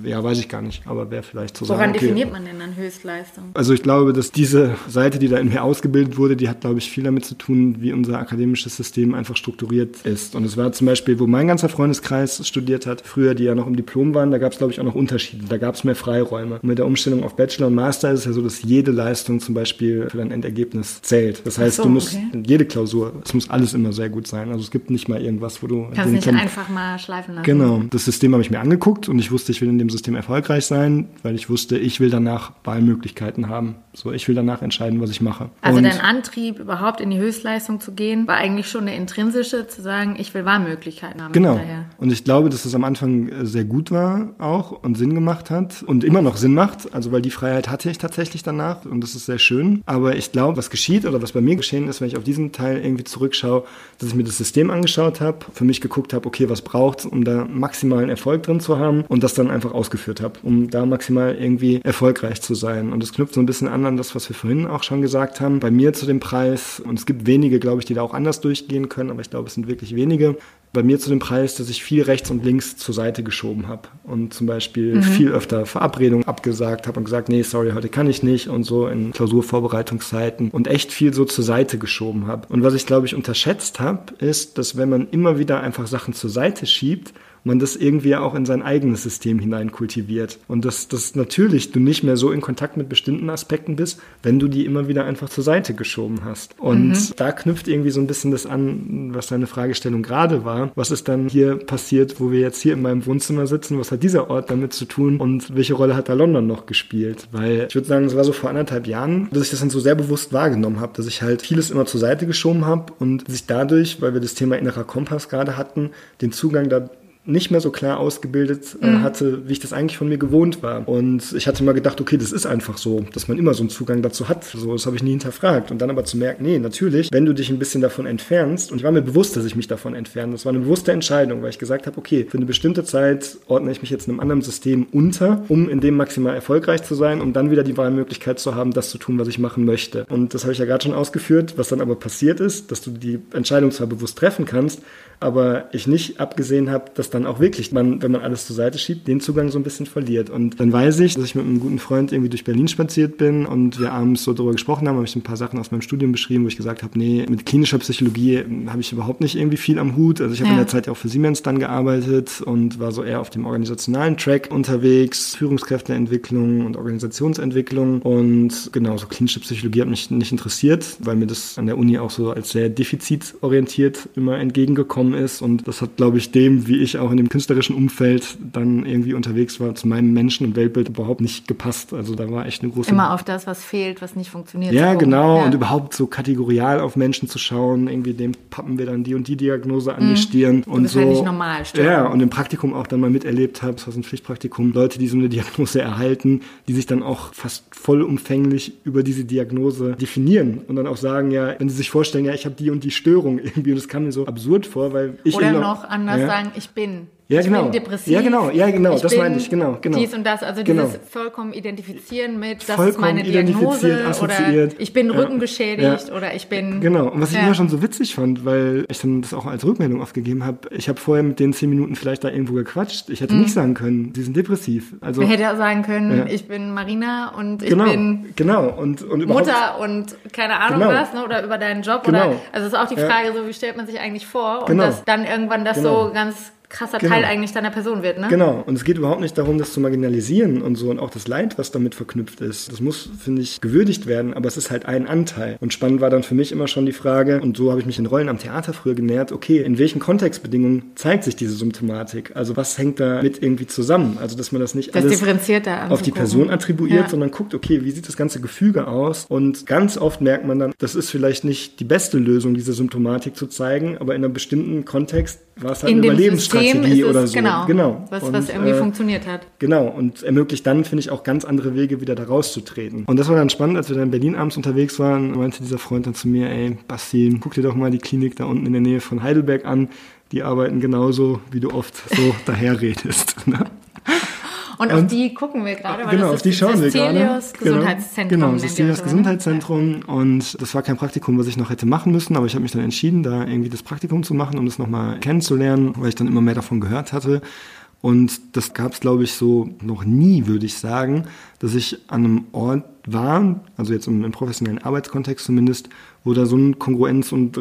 ja, weiß ich gar nicht, aber wäre vielleicht zu Woran sagen. Woran okay. definiert man denn dann Höchstleistung? Also ich glaube, dass diese Seite, die da in mir ausgebildet wurde, die hat, glaube ich, viel damit zu tun, wie unser akademisches System einfach strukturiert ist. Und es war zum Beispiel, wo mein ganzer Freundeskreis studiert hat, früher, die ja noch im Diplom waren, da gab es, glaube ich, auch noch Unterschiede. Da gab es mehr Freiräume. Und mit der Umstellung auf Bachelor und Master ist es ja so, dass jede Leistung zum Beispiel für dein Endergebnis zählt. Das heißt, so, du musst okay. jede Klausur, es muss alles immer sehr gut sein. Also es gibt nicht mal irgendwas, wo du... Kannst nicht einfach mal schleifen lassen. Genau. Das System habe ich mir angeguckt und ich wusste, ich will in dem System erfolgreich sein, weil ich wusste, ich will danach Wahlmöglichkeiten haben. So, ich will danach entscheiden, was ich mache. Also und dein Antrieb, überhaupt in die Höchstleistung zu gehen, war eigentlich schon eine intrinsische, zu sagen, ich will Wahlmöglichkeiten haben. Genau. Hinterher. Und ich glaube, dass es am Anfang äh, sehr gut war auch und Sinn gemacht hat und immer noch Sinn macht. Also weil die Freiheit hatte ich tatsächlich danach und das ist sehr schön. Aber ich glaube, was geschieht oder was bei mir geschehen ist, wenn ich auf diesen Teil irgendwie zurückschaue, dass ich mir das System angeschaut habe, für mich geguckt habe, okay, was braucht um da maximalen Erfolg drin zu haben und das dann einfach ausgeführt habe, um da maximal irgendwie erfolgreich zu sein. Und das knüpft so ein bisschen an an das, was wir vorhin auch schon gesagt haben. Bei mir zu dem Preis, und es gibt wenige, glaube ich, die da auch anders durchgehen können, aber ich glaube, es sind wirklich wenige, bei mir zu dem Preis, dass ich viel rechts und links zur Seite geschoben habe und zum Beispiel mhm. viel öfter Verabredungen abgesagt habe und gesagt, nee, sorry, heute kann ich nicht und so in Klausurvorbereitungszeiten und echt viel so zur Seite geschoben habe. Und was ich glaube ich unterschätzt habe, ist, dass wenn man immer wieder einfach Sachen zur Seite schiebt, man das irgendwie auch in sein eigenes System hinein kultiviert. Und dass, dass natürlich du nicht mehr so in Kontakt mit bestimmten Aspekten bist, wenn du die immer wieder einfach zur Seite geschoben hast. Und mhm. da knüpft irgendwie so ein bisschen das an, was deine Fragestellung gerade war. Was ist dann hier passiert, wo wir jetzt hier in meinem Wohnzimmer sitzen? Was hat dieser Ort damit zu tun? Und welche Rolle hat da London noch gespielt? Weil ich würde sagen, es war so vor anderthalb Jahren, dass ich das dann so sehr bewusst wahrgenommen habe, dass ich halt vieles immer zur Seite geschoben habe und sich dadurch, weil wir das Thema innerer Kompass gerade hatten, den Zugang da nicht mehr so klar ausgebildet äh, mhm. hatte, wie ich das eigentlich von mir gewohnt war. Und ich hatte mal gedacht, okay, das ist einfach so, dass man immer so einen Zugang dazu hat. So, das habe ich nie hinterfragt. Und dann aber zu merken, nee, natürlich, wenn du dich ein bisschen davon entfernst, und ich war mir bewusst, dass ich mich davon entferne, das war eine bewusste Entscheidung, weil ich gesagt habe, okay, für eine bestimmte Zeit ordne ich mich jetzt einem anderen System unter, um in dem maximal erfolgreich zu sein, um dann wieder die Wahlmöglichkeit zu haben, das zu tun, was ich machen möchte. Und das habe ich ja gerade schon ausgeführt. Was dann aber passiert ist, dass du die Entscheidung zwar bewusst treffen kannst, aber ich nicht abgesehen habe, dass dann auch wirklich man, wenn man alles zur Seite schiebt, den Zugang so ein bisschen verliert. Und dann weiß ich, dass ich mit einem guten Freund irgendwie durch Berlin spaziert bin und wir abends so darüber gesprochen haben, habe ich ein paar Sachen aus meinem Studium beschrieben, wo ich gesagt habe, nee, mit klinischer Psychologie habe ich überhaupt nicht irgendwie viel am Hut. Also ich habe ja. in der Zeit ja auch für Siemens dann gearbeitet und war so eher auf dem organisationalen Track unterwegs, Führungskräfteentwicklung und Organisationsentwicklung und genau, so klinische Psychologie hat mich nicht interessiert, weil mir das an der Uni auch so als sehr defizitorientiert immer entgegengekommen gekommen ist. Und das hat, glaube ich, dem, wie ich auch in dem künstlerischen Umfeld dann irgendwie unterwegs war, zu meinem Menschen- und Weltbild überhaupt nicht gepasst. Also da war echt eine große... Immer auf das, was fehlt, was nicht funktioniert. Ja, genau. Ja. Und überhaupt so kategorial auf Menschen zu schauen. Irgendwie dem pappen wir dann die und die Diagnose an mhm. die Stirn. Und das so. Halt nicht normal, stimmt. Ja, und im Praktikum auch dann mal miterlebt habe, das war so ein Pflichtpraktikum, Leute, die so eine Diagnose erhalten, die sich dann auch fast vollumfänglich über diese Diagnose definieren und dann auch sagen, ja, wenn sie sich vorstellen, ja, ich habe die und die Störung irgendwie, und das kam mir so absurd vor, weil ich Oder noch anders ja. sagen, ich bin. Ja, ich genau. bin depressiv. Ja, genau, ja, genau, das meine ich, genau, genau. Dies und das, also genau. dieses vollkommen identifizieren mit, das vollkommen ist meine Diagnose oder ich bin rückengeschädigt ja. oder ich bin. Genau, und was ich immer schon so witzig fand, weil ich dann das auch als Rückmeldung aufgegeben habe, ich habe vorher mit den zehn Minuten vielleicht da irgendwo gequatscht. Ich hätte mhm. nicht sagen können, sie sind depressiv. Also, Man hätte ja sagen können, ich bin Marina und ich genau, bin genau. und, und Mutter und keine Ahnung genau. was, ne, oder über deinen Job. Genau. Oder, also es ist auch die Frage, so wie stellt man sich eigentlich vor und genau. dass dann irgendwann das genau. so ganz krasser genau. Teil eigentlich deiner Person wird, ne? Genau. Und es geht überhaupt nicht darum, das zu marginalisieren und so und auch das Leid, was damit verknüpft ist. Das muss, finde ich, gewürdigt werden, aber es ist halt ein Anteil. Und spannend war dann für mich immer schon die Frage, und so habe ich mich in Rollen am Theater früher genährt, okay, in welchen Kontextbedingungen zeigt sich diese Symptomatik? Also was hängt da mit irgendwie zusammen? Also, dass man das nicht das alles auf die Person attribuiert, ja. sondern guckt, okay, wie sieht das ganze Gefüge aus? Und ganz oft merkt man dann, das ist vielleicht nicht die beste Lösung, diese Symptomatik zu zeigen, aber in einem bestimmten Kontext war es halt eine Überlebensstrategie oder so. Genau, genau. Was, und, was irgendwie äh, funktioniert hat. Genau, und ermöglicht dann, finde ich, auch ganz andere Wege, wieder da rauszutreten. Und das war dann spannend, als wir dann in Berlin abends unterwegs waren, meinte dieser Freund dann zu mir, ey, Basti, guck dir doch mal die Klinik da unten in der Nähe von Heidelberg an. Die arbeiten genauso, wie du oft so daherredest. Ne? Und, und, auf die gucken wir gerade, weil genau, das auf die schauen wir gerade. Genau, Gesundheitszentrum. Genau, das Celios Gesundheitszentrum. Und das war kein Praktikum, was ich noch hätte machen müssen, aber ich habe mich dann entschieden, da irgendwie das Praktikum zu machen, um das nochmal kennenzulernen, weil ich dann immer mehr davon gehört hatte. Und das gab es, glaube ich, so noch nie, würde ich sagen, dass ich an einem Ort war, also jetzt im, im professionellen Arbeitskontext zumindest, wo da so ein Kongruenz- und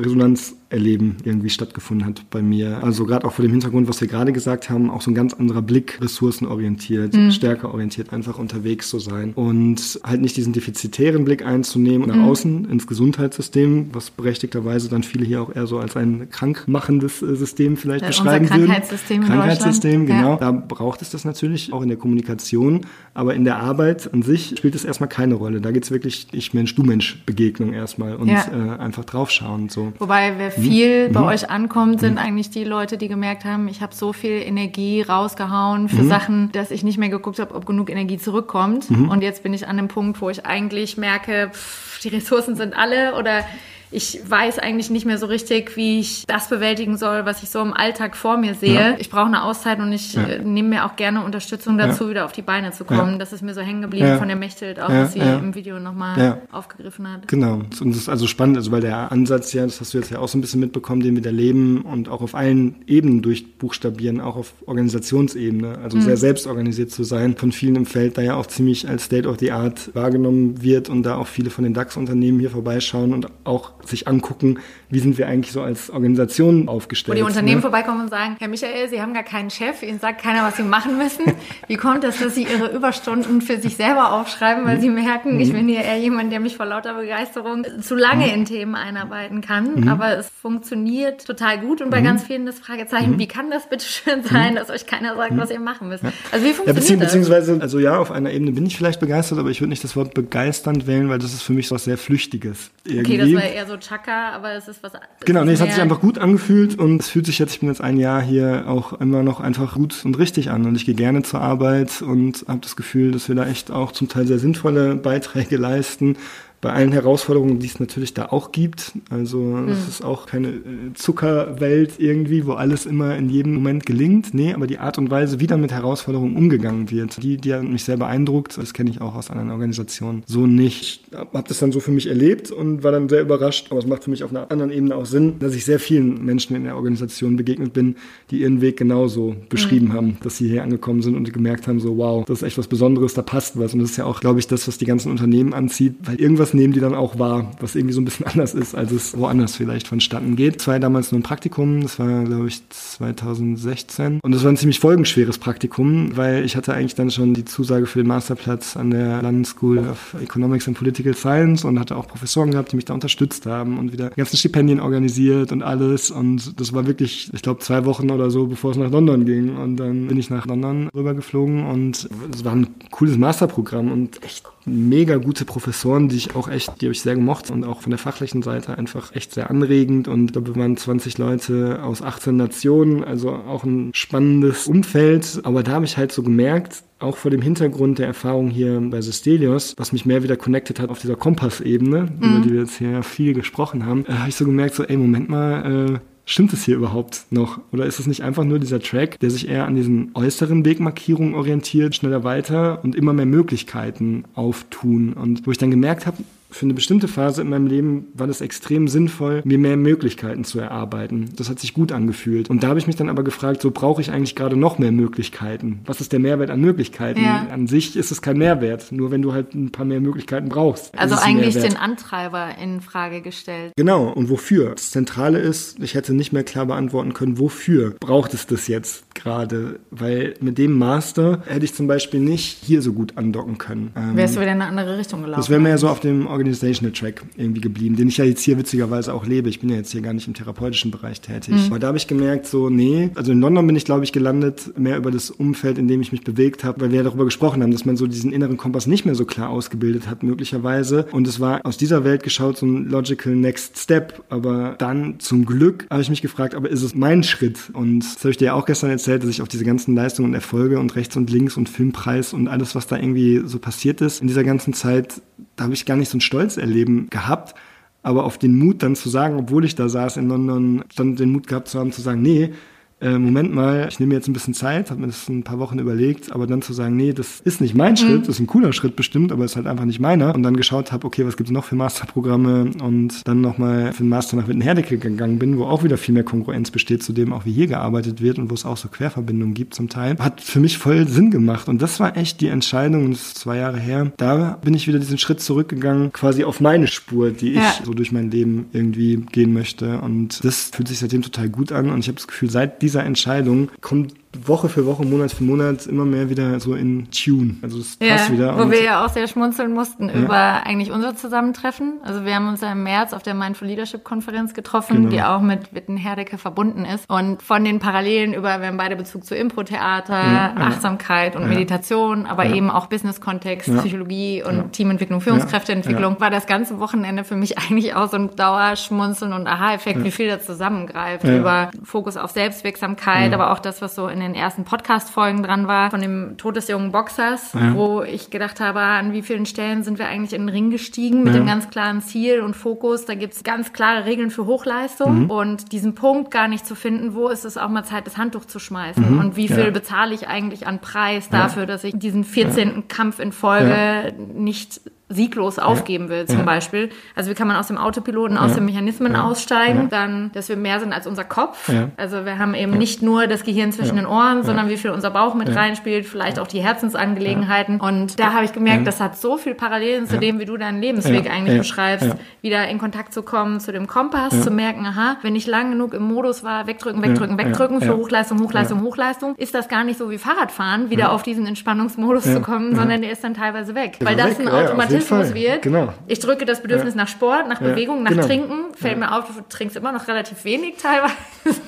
Resonanzerleben irgendwie stattgefunden hat bei mir. Also gerade auch vor dem Hintergrund, was wir gerade gesagt haben, auch so ein ganz anderer Blick, ressourcenorientiert, mhm. stärker orientiert, einfach unterwegs zu sein und halt nicht diesen defizitären Blick einzunehmen nach mhm. außen ins Gesundheitssystem, was berechtigterweise dann viele hier auch eher so als ein krankmachendes äh, System vielleicht ja, beschreiben unser Krankheitssystem würden. Krankheitssystem, genau. Ja. Da braucht es das natürlich auch in der Kommunikation, aber in der Arbeit an sich spielt es erstmal keine Rolle. Da geht es wirklich ich Mensch-Du-Mensch-Begegnung erstmal und ja. äh, einfach draufschauen. So. Wobei, hm? Viel mhm. bei euch ankommt, sind mhm. eigentlich die Leute, die gemerkt haben, ich habe so viel Energie rausgehauen für mhm. Sachen, dass ich nicht mehr geguckt habe, ob genug Energie zurückkommt. Mhm. Und jetzt bin ich an einem Punkt, wo ich eigentlich merke, pff, die Ressourcen sind alle oder ich weiß eigentlich nicht mehr so richtig, wie ich das bewältigen soll, was ich so im Alltag vor mir sehe. Ja. Ich brauche eine Auszeit und ich ja. äh, nehme mir auch gerne Unterstützung dazu, ja. wieder auf die Beine zu kommen. Das ist mir so hängen geblieben von der Mechthild, auch was sie im Video nochmal aufgegriffen hat. Genau. Und das ist also spannend, also weil der Ansatz ja, das hast du jetzt ja auch so ein bisschen mitbekommen, den wir da leben und auch auf allen Ebenen durchbuchstabieren, auch auf Organisationsebene, also mhm. sehr selbstorganisiert zu sein, von vielen im Feld da ja auch ziemlich als State of the Art wahrgenommen wird und da auch viele von den DAX-Unternehmen hier vorbeischauen und auch sich angucken, wie sind wir eigentlich so als Organisation aufgestellt. Wo die Unternehmen ne? vorbeikommen und sagen, Herr Michael, Sie haben gar keinen Chef, Ihnen sagt keiner, was Sie machen müssen. Wie kommt es, dass Sie Ihre Überstunden für sich selber aufschreiben, weil Sie merken, mhm. ich bin hier eher jemand, der mich vor lauter Begeisterung zu lange mhm. in Themen einarbeiten kann. Mhm. Aber es funktioniert total gut und bei mhm. ganz vielen das Fragezeichen, mhm. wie kann das bitte schön sein, dass euch keiner sagt, was ihr machen müsst? Also wie funktioniert ja, bezieh das? Beziehungsweise, also ja, auf einer Ebene bin ich vielleicht begeistert, aber ich würde nicht das Wort begeisternd wählen, weil das ist für mich was sehr Flüchtiges. Irgendwie. Okay, das war eher so Chaka, aber es ist was. Es genau, nee, es hat sich einfach gut angefühlt und es fühlt sich jetzt, ich bin jetzt ein Jahr hier auch immer noch einfach gut und richtig an und ich gehe gerne zur Arbeit und habe das Gefühl, dass wir da echt auch zum Teil sehr sinnvolle Beiträge leisten. Bei allen Herausforderungen, die es natürlich da auch gibt. Also es ist auch keine äh, Zuckerwelt irgendwie, wo alles immer in jedem Moment gelingt. Nee, aber die Art und Weise, wie dann mit Herausforderungen umgegangen wird, die, die hat mich sehr beeindruckt. Das kenne ich auch aus anderen Organisationen so nicht. Ich habe das dann so für mich erlebt und war dann sehr überrascht. Aber es macht für mich auf einer anderen Ebene auch Sinn, dass ich sehr vielen Menschen in der Organisation begegnet bin, die ihren Weg genauso beschrieben haben, dass sie hier angekommen sind und gemerkt haben, so wow, das ist echt was Besonderes, da passt was. Und das ist ja auch, glaube ich, das, was die ganzen Unternehmen anzieht, weil irgendwas nehmen die dann auch wahr, was irgendwie so ein bisschen anders ist, als es woanders vielleicht vonstatten geht. Es war damals nur ein Praktikum, das war, glaube ich, 2016. Und das war ein ziemlich folgenschweres Praktikum, weil ich hatte eigentlich dann schon die Zusage für den Masterplatz an der London School of Economics and Political Science und hatte auch Professoren gehabt, die mich da unterstützt haben und wieder ganzen Stipendien organisiert und alles. Und das war wirklich, ich glaube, zwei Wochen oder so, bevor es nach London ging. Und dann bin ich nach London rübergeflogen und es war ein cooles Masterprogramm und echt mega gute Professoren, die ich auch echt, die habe ich sehr gemocht und auch von der fachlichen Seite einfach echt sehr anregend. Und ich glaube, wir waren 20 Leute aus 18 Nationen, also auch ein spannendes Umfeld, aber da habe ich halt so gemerkt, auch vor dem Hintergrund der Erfahrung hier bei Sistelios, was mich mehr wieder connected hat auf dieser Kompassebene, über die wir jetzt hier viel gesprochen haben, äh, habe ich so gemerkt, so, ey, Moment mal, äh, Stimmt es hier überhaupt noch? Oder ist es nicht einfach nur dieser Track, der sich eher an diesen äußeren Wegmarkierungen orientiert, schneller weiter und immer mehr Möglichkeiten auftun? Und wo ich dann gemerkt habe, für eine bestimmte Phase in meinem Leben war das extrem sinnvoll, mir mehr Möglichkeiten zu erarbeiten. Das hat sich gut angefühlt. Und da habe ich mich dann aber gefragt, so brauche ich eigentlich gerade noch mehr Möglichkeiten? Was ist der Mehrwert an Möglichkeiten? Ja. An sich ist es kein Mehrwert, nur wenn du halt ein paar mehr Möglichkeiten brauchst. Also eigentlich Mehrwert. den Antreiber in Frage gestellt. Genau, und wofür? Das Zentrale ist, ich hätte nicht mehr klar beantworten können, wofür braucht es das jetzt gerade? Weil mit dem Master hätte ich zum Beispiel nicht hier so gut andocken können. Ähm, Wärst du wieder in eine andere Richtung gelaufen? das wäre mir ja so auf dem Organizational Track irgendwie geblieben, den ich ja jetzt hier witzigerweise auch lebe. Ich bin ja jetzt hier gar nicht im therapeutischen Bereich tätig. Aber da habe ich gemerkt, so, nee, also in London bin ich, glaube ich, gelandet, mehr über das Umfeld, in dem ich mich bewegt habe, weil wir ja darüber gesprochen haben, dass man so diesen inneren Kompass nicht mehr so klar ausgebildet hat, möglicherweise. Und es war aus dieser Welt geschaut so ein logical next step. Aber dann zum Glück habe ich mich gefragt, aber ist es mein Schritt? Und das habe ich dir ja auch gestern erzählt, dass ich auf diese ganzen Leistungen und Erfolge und rechts und links und Filmpreis und alles, was da irgendwie so passiert ist, in dieser ganzen Zeit, da habe ich gar nicht so ein Stolzerleben gehabt. Aber auf den Mut dann zu sagen, obwohl ich da saß in London, dann den Mut gehabt zu haben, zu sagen, nee, äh, Moment mal, ich nehme mir jetzt ein bisschen Zeit, habe mir das ein paar Wochen überlegt, aber dann zu sagen, nee, das ist nicht mein Schritt, das ist ein cooler Schritt bestimmt, aber ist halt einfach nicht meiner. Und dann geschaut habe, okay, was gibt's noch für Masterprogramme und dann nochmal für den Master nach Wittenherdecke gegangen bin, wo auch wieder viel mehr Konkurrenz besteht zu dem, auch wie hier gearbeitet wird und wo es auch so Querverbindungen gibt zum Teil, hat für mich voll Sinn gemacht. Und das war echt die Entscheidung, und das ist zwei Jahre her, da bin ich wieder diesen Schritt zurückgegangen, quasi auf meine Spur, die ich Ja. so durch mein Leben irgendwie gehen möchte. Und das fühlt sich seitdem total gut an. Und ich habe das Gefühl, seit dieser Entscheidung kommt Woche für Woche, Monat für Monat immer mehr wieder so in Tune. Also es passt Ja, wieder. wo wir ja auch sehr schmunzeln mussten über eigentlich unser Zusammentreffen. Also wir haben uns ja im März auf der Mindful Leadership Konferenz getroffen, Genau. die auch mit Witten Herdecke verbunden ist. Und von den Parallelen über, wir haben beide Bezug zu Impro-Theater, ja. Achtsamkeit und Meditation, aber eben auch Business-Kontext, Ja. Psychologie und Teamentwicklung, Führungskräfteentwicklung, war das ganze Wochenende für mich eigentlich auch so ein Dauerschmunzeln und Aha-Effekt, wie viel da zusammengreift Ja. über Fokus auf Selbstwirksamkeit, aber auch das, was so in den ersten Podcast-Folgen dran war, von dem Tod des jungen Boxers, Ja. wo ich gedacht habe, an wie vielen Stellen sind wir eigentlich in den Ring gestiegen mit Ja. dem ganz klaren Ziel und Fokus. Da gibt's ganz klare Regeln für Hochleistung Mhm. und diesen Punkt gar nicht zu finden, wo ist es auch mal Zeit, das Handtuch zu schmeißen Mhm. und wie viel Ja. bezahle ich eigentlich an Preis dafür, dass ich diesen 14. Kampf in Folge nicht sieglos aufgeben will, zum Ja. Beispiel. Also wie kann man aus dem Autopiloten, aus den Mechanismen aussteigen, dann, dass wir mehr sind als unser Kopf. Ja. Also wir haben eben nicht nur das Gehirn zwischen den Ohren, sondern wie viel unser Bauch mit reinspielt, vielleicht auch die Herzensangelegenheiten. Und da habe ich gemerkt, das hat so viel Parallelen zu dem, wie du deinen Lebensweg Ja. eigentlich Ja. beschreibst, Ja. wieder in Kontakt zu kommen zu dem Kompass, zu merken, aha, wenn ich lang genug im Modus war, wegdrücken, wegdrücken, Ja. wegdrücken, Ja. für Ja. Hochleistung, Hochleistung, Hochleistung, ist das gar nicht so wie Fahrradfahren, wieder auf diesen Entspannungsmodus zu kommen, sondern der ist dann teilweise weg. Weil das ein ja, ja, Automatismus Fall. wird. Genau. Ich drücke das Bedürfnis nach Sport, nach Ja. Bewegung, nach Genau. Trinken. Fällt mir auf, du trinkst immer noch relativ wenig teilweise.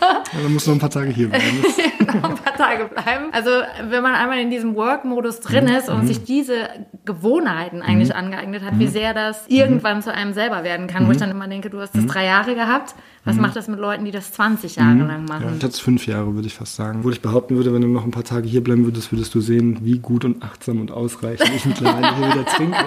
Ja, dann muss noch ein paar Tage hier bleiben. noch ein paar Tage bleiben. Also wenn man einmal in diesem Work-Modus drin mhm. ist und mhm. sich diese Gewohnheiten eigentlich mhm. angeeignet hat, wie mhm. sehr das irgendwann zu einem selber werden kann, wo ich dann immer denke, du hast das drei Jahre gehabt. Was macht das mit Leuten, die das 20 Jahre lang machen? Ja, ich hatte es fünf Jahre, würde ich fast sagen. Wo ich behaupten würde, wenn du noch ein paar Tage hier bleiben würdest, würdest du sehen, wie gut und achtsam und ausreichend ich mittlerweile hier wieder trinke.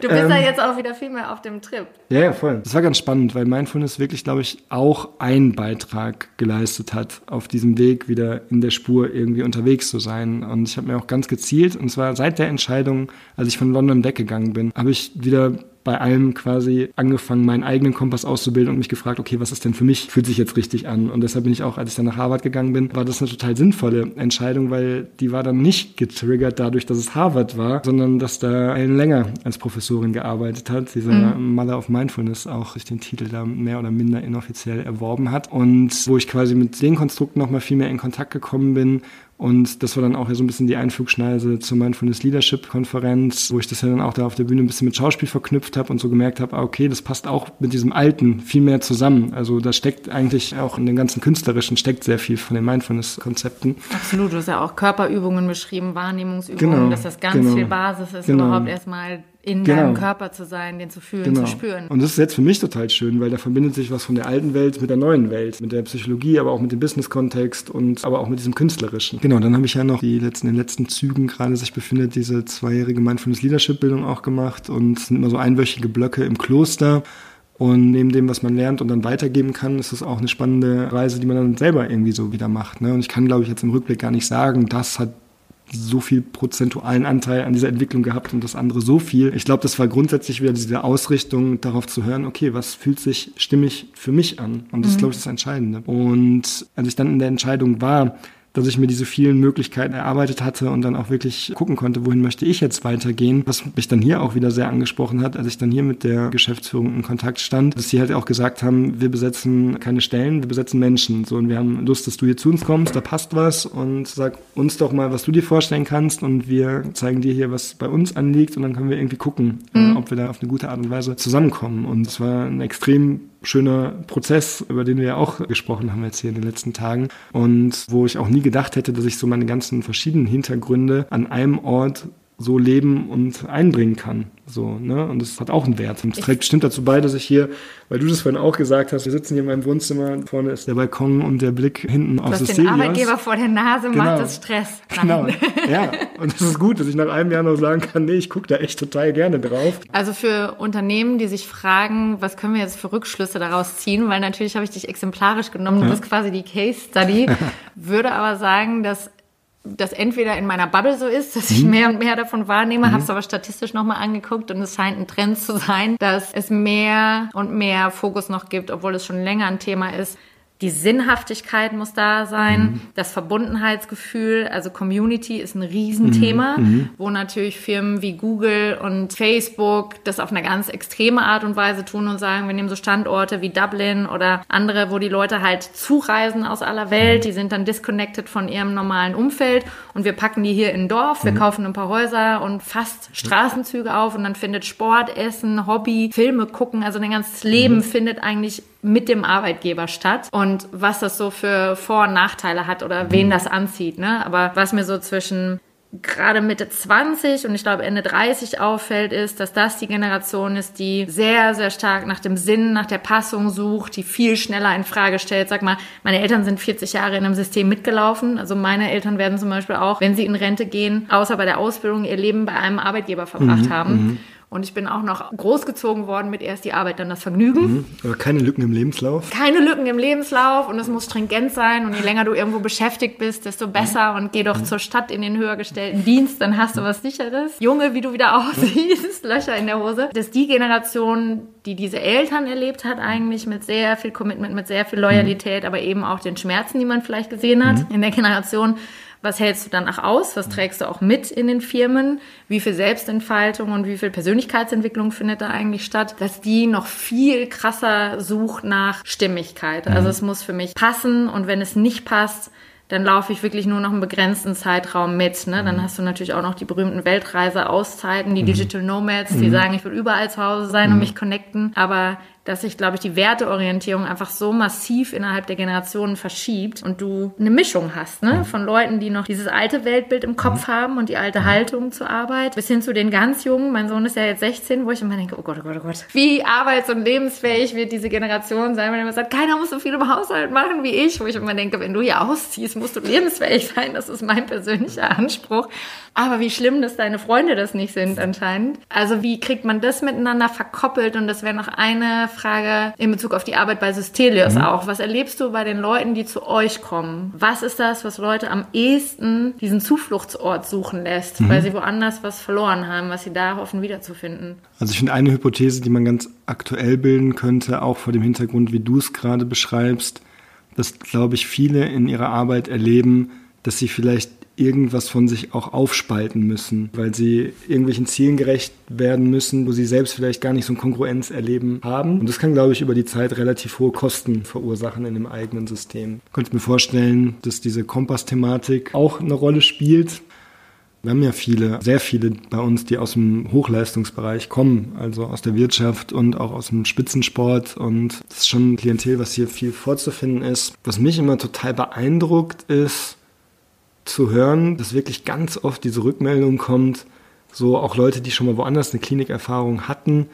Du bist ähm, ja jetzt auch wieder viel mehr auf dem Trip. Ja, ja, voll. Das war ganz spannend, weil Mindfulness wirklich, glaube ich, auch einen Beitrag geleistet hat, auf diesem Weg wieder in der Spur irgendwie unterwegs zu sein. Und ich habe mir auch ganz gezielt, und zwar seit der Entscheidung, als ich von London weggegangen bin, habe ich wieder bei allem quasi angefangen, meinen eigenen Kompass auszubilden und mich gefragt, okay, was ist denn für mich, fühlt sich jetzt richtig an? Und deshalb bin ich auch, als ich dann nach Harvard gegangen bin, war das eine total sinnvolle Entscheidung, weil die war dann nicht getriggert dadurch, dass es Harvard war, sondern dass da Ellen Länger als Professorin gearbeitet hat, dieser mhm. Mother of Mindfulness auch sich den Titel da mehr oder minder inoffiziell erworben hat und wo ich quasi mit den Konstrukten nochmal viel mehr in Kontakt gekommen bin und das war dann auch so ein bisschen die Einflugschneise zur Mindfulness Leadership Konferenz, wo ich das ja dann auch da auf der Bühne ein bisschen mit Schauspiel verknüpft habe und so gemerkt habe, ah, okay, das passt auch mit diesem Alten viel mehr zusammen. Also da steckt eigentlich auch in den ganzen Künstlerischen steckt sehr viel von den Mindfulness-Konzepten. Absolut, du hast ja auch Körperübungen beschrieben, Wahrnehmungsübungen, genau, dass das ganz genau, viel Basis ist, genau. überhaupt erstmal in genau. deinem Körper zu sein, den zu fühlen, genau. zu spüren. Und das ist jetzt für mich total schön, weil da verbindet sich was von der alten Welt mit der neuen Welt, mit der Psychologie, aber auch mit dem Business-Kontext und aber auch mit diesem Künstlerischen. Genau, dann habe ich ja noch die letzten, in den letzten Zügen gerade sich befindet, diese zweijährige Mindfulness Leadership Bildung auch gemacht und es sind immer so einwöchige Blöcke im Kloster. Und neben dem, was man lernt und dann weitergeben kann, ist es auch eine spannende Reise, die man dann selber irgendwie so wieder macht. Ne? Und ich kann, glaube ich, jetzt im Rückblick gar nicht sagen, das hat so viel prozentualen Anteil an dieser Entwicklung gehabt und das andere so viel. Ich glaube, das war grundsätzlich wieder diese Ausrichtung, darauf zu hören, okay, was fühlt sich stimmig für mich an? Und das mhm. ist, glaube ich, das Entscheidende. Und als ich dann in der Entscheidung war, dass ich mir diese vielen Möglichkeiten erarbeitet hatte und dann auch wirklich gucken konnte, wohin möchte ich jetzt weitergehen. Was mich dann hier auch wieder sehr angesprochen hat, als ich dann hier mit der Geschäftsführung in Kontakt stand, dass sie halt auch gesagt haben, wir besetzen keine Stellen, wir besetzen Menschen. So, und wir haben Lust, dass du hier zu uns kommst, da passt was und sag uns doch mal, was du dir vorstellen kannst und wir zeigen dir hier, was bei uns anliegt und dann können wir irgendwie gucken, äh, mhm. ob wir da auf eine gute Art und Weise zusammenkommen. Und es war ein extrem schöner Prozess, über den wir ja auch gesprochen haben jetzt hier in den letzten Tagen. Und wo ich auch nie gedacht hätte, dass ich so meine ganzen verschiedenen Hintergründe an einem Ort so leben und einbringen kann. So, ne? Und das hat auch einen Wert. Und es trägt bestimmt dazu bei, dass ich hier, weil du das vorhin auch gesagt hast, wir sitzen hier in meinem Wohnzimmer, vorne ist der Balkon und der Blick hinten auf das den Arbeitgeber vor der Nase genau. macht das Stress. Genau. Ja, und das ist gut, dass ich nach einem Jahr noch sagen kann, nee, ich gucke da echt total gerne drauf. Also für Unternehmen, die sich fragen, was können wir jetzt für Rückschlüsse daraus ziehen, weil natürlich habe ich dich exemplarisch genommen, du ja. bist quasi die Case Study, würde aber sagen, dass das entweder in meiner Bubble so ist, dass ich mhm. mehr und mehr davon wahrnehme, mhm. habe es aber statistisch nochmal angeguckt und es scheint ein Trend zu sein, dass es mehr und mehr Fokus noch gibt, obwohl es schon länger ein Thema ist, die Sinnhaftigkeit muss da sein, mhm. das Verbundenheitsgefühl, also Community ist ein Riesenthema, mhm. mhm. wo natürlich Firmen wie Google und Facebook das auf eine ganz extreme Art und Weise tun und sagen, wir nehmen so Standorte wie Dublin oder andere, wo die Leute halt zureisen aus aller Welt, die sind dann disconnected von ihrem normalen Umfeld und wir packen die hier in ein Dorf, wir mhm. kaufen ein paar Häuser und fast Straßenzüge auf und dann findet Sport, Essen, Hobby, Filme gucken, also ein ganzes Leben mhm. findet eigentlich mit dem Arbeitgeber statt und was das so für Vor- und Nachteile hat oder wen das anzieht. Ne? Aber was mir so zwischen gerade Mitte 20 und ich glaube Ende 30 auffällt, ist, dass das die Generation ist, die sehr, sehr stark nach dem Sinn, nach der Passung sucht, die viel schneller in Frage stellt. Sag mal, meine Eltern sind 40 Jahre in einem System mitgelaufen. Also meine Eltern werden zum Beispiel auch, wenn sie in Rente gehen, außer bei der Ausbildung ihr Leben bei einem Arbeitgeber verbracht mhm, haben. Mhm. Und ich bin auch noch großgezogen worden mit erst die Arbeit, dann das Vergnügen. Mhm. Aber keine Lücken im Lebenslauf? Keine Lücken im Lebenslauf und es muss stringent sein. Und je länger du irgendwo beschäftigt bist, desto besser. Und geh doch mhm. zur Stadt in den höher gestellten Dienst, dann hast du was Sicheres. Junge, wie du wieder aussiehst, Löcher in der Hose. Das ist die Generation, die diese Eltern erlebt hat, eigentlich mit sehr viel Commitment, mit sehr viel Loyalität, aber eben auch den Schmerzen, die man vielleicht gesehen hat mhm. in der Generation was hältst du danach aus? Was trägst du auch mit in den Firmen? Wie viel Selbstentfaltung und wie viel Persönlichkeitsentwicklung findet da eigentlich statt? Dass die noch viel krasser sucht nach Stimmigkeit. Also mhm. es muss für mich passen und wenn es nicht passt, dann laufe ich wirklich nur noch einen begrenzten Zeitraum mit. Ne? Dann mhm. hast du natürlich auch noch die berühmten Weltreise-Auszeiten, die mhm. Digital Nomads, die mhm. sagen, ich will überall zu Hause sein und mich connecten. Aber dass sich, glaube ich, die Werteorientierung einfach so massiv innerhalb der Generationen verschiebt und du eine Mischung hast, ne? Mhm. Von Leuten, die noch dieses alte Weltbild im Kopf mhm. haben und die alte mhm. Haltung zur Arbeit, bis hin zu den ganz Jungen. Mein Sohn ist ja jetzt 16, wo ich immer denke, oh Gott, oh Gott, oh Gott. Wie arbeits- und lebensfähig wird diese Generation sein, wenn er immer sagt, keiner muss so viel im Haushalt machen wie ich, wo ich immer denke, wenn du hier ausziehst, musst du lebensfähig sein. Das ist mein persönlicher Anspruch. Aber wie schlimm, dass deine Freunde das nicht sind anscheinend. Also wie kriegt man das miteinander verkoppelt? Und das wäre noch eine Frage in Bezug auf die Arbeit bei Systelius mhm. auch. Was erlebst du bei den Leuten, die zu euch kommen? Was ist das, was Leute am ehesten diesen Zufluchtsort suchen lässt, mhm. weil sie woanders was verloren haben, was sie da hoffen wiederzufinden? Also ich finde eine Hypothese, die man ganz aktuell bilden könnte, auch vor dem Hintergrund, wie du es gerade beschreibst, dass, glaube ich, viele in ihrer Arbeit erleben, dass sie vielleicht irgendwas von sich auch aufspalten müssen, weil sie irgendwelchen Zielen gerecht werden müssen, wo sie selbst vielleicht gar nicht so ein Kongruenzerleben haben. Und das kann, glaube ich, über die Zeit relativ hohe Kosten verursachen in dem eigenen System. Ich könnte mir vorstellen, dass diese Kompass-Thematik auch eine Rolle spielt. Wir haben ja viele, sehr viele bei uns, die aus dem Hochleistungsbereich kommen, also aus der Wirtschaft und auch aus dem Spitzensport. Und das ist schon ein Klientel, was hier viel vorzufinden ist. Was mich immer total beeindruckt ist, zu hören, dass wirklich ganz oft diese Rückmeldung kommt, so auch Leute, die schon mal woanders eine Klinikerfahrung hatten,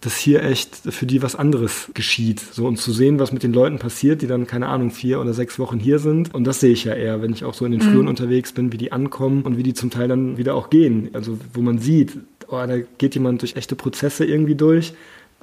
dass hier echt für die was anderes geschieht. So und zu sehen, was mit den Leuten passiert, die dann, keine Ahnung, vier oder sechs Wochen hier sind. Und das sehe ich ja eher, wenn ich auch so in den mhm. Fluren unterwegs bin, wie die ankommen und wie die zum Teil dann wieder auch gehen. Also wo man sieht, oh, da geht jemand durch echte Prozesse irgendwie durch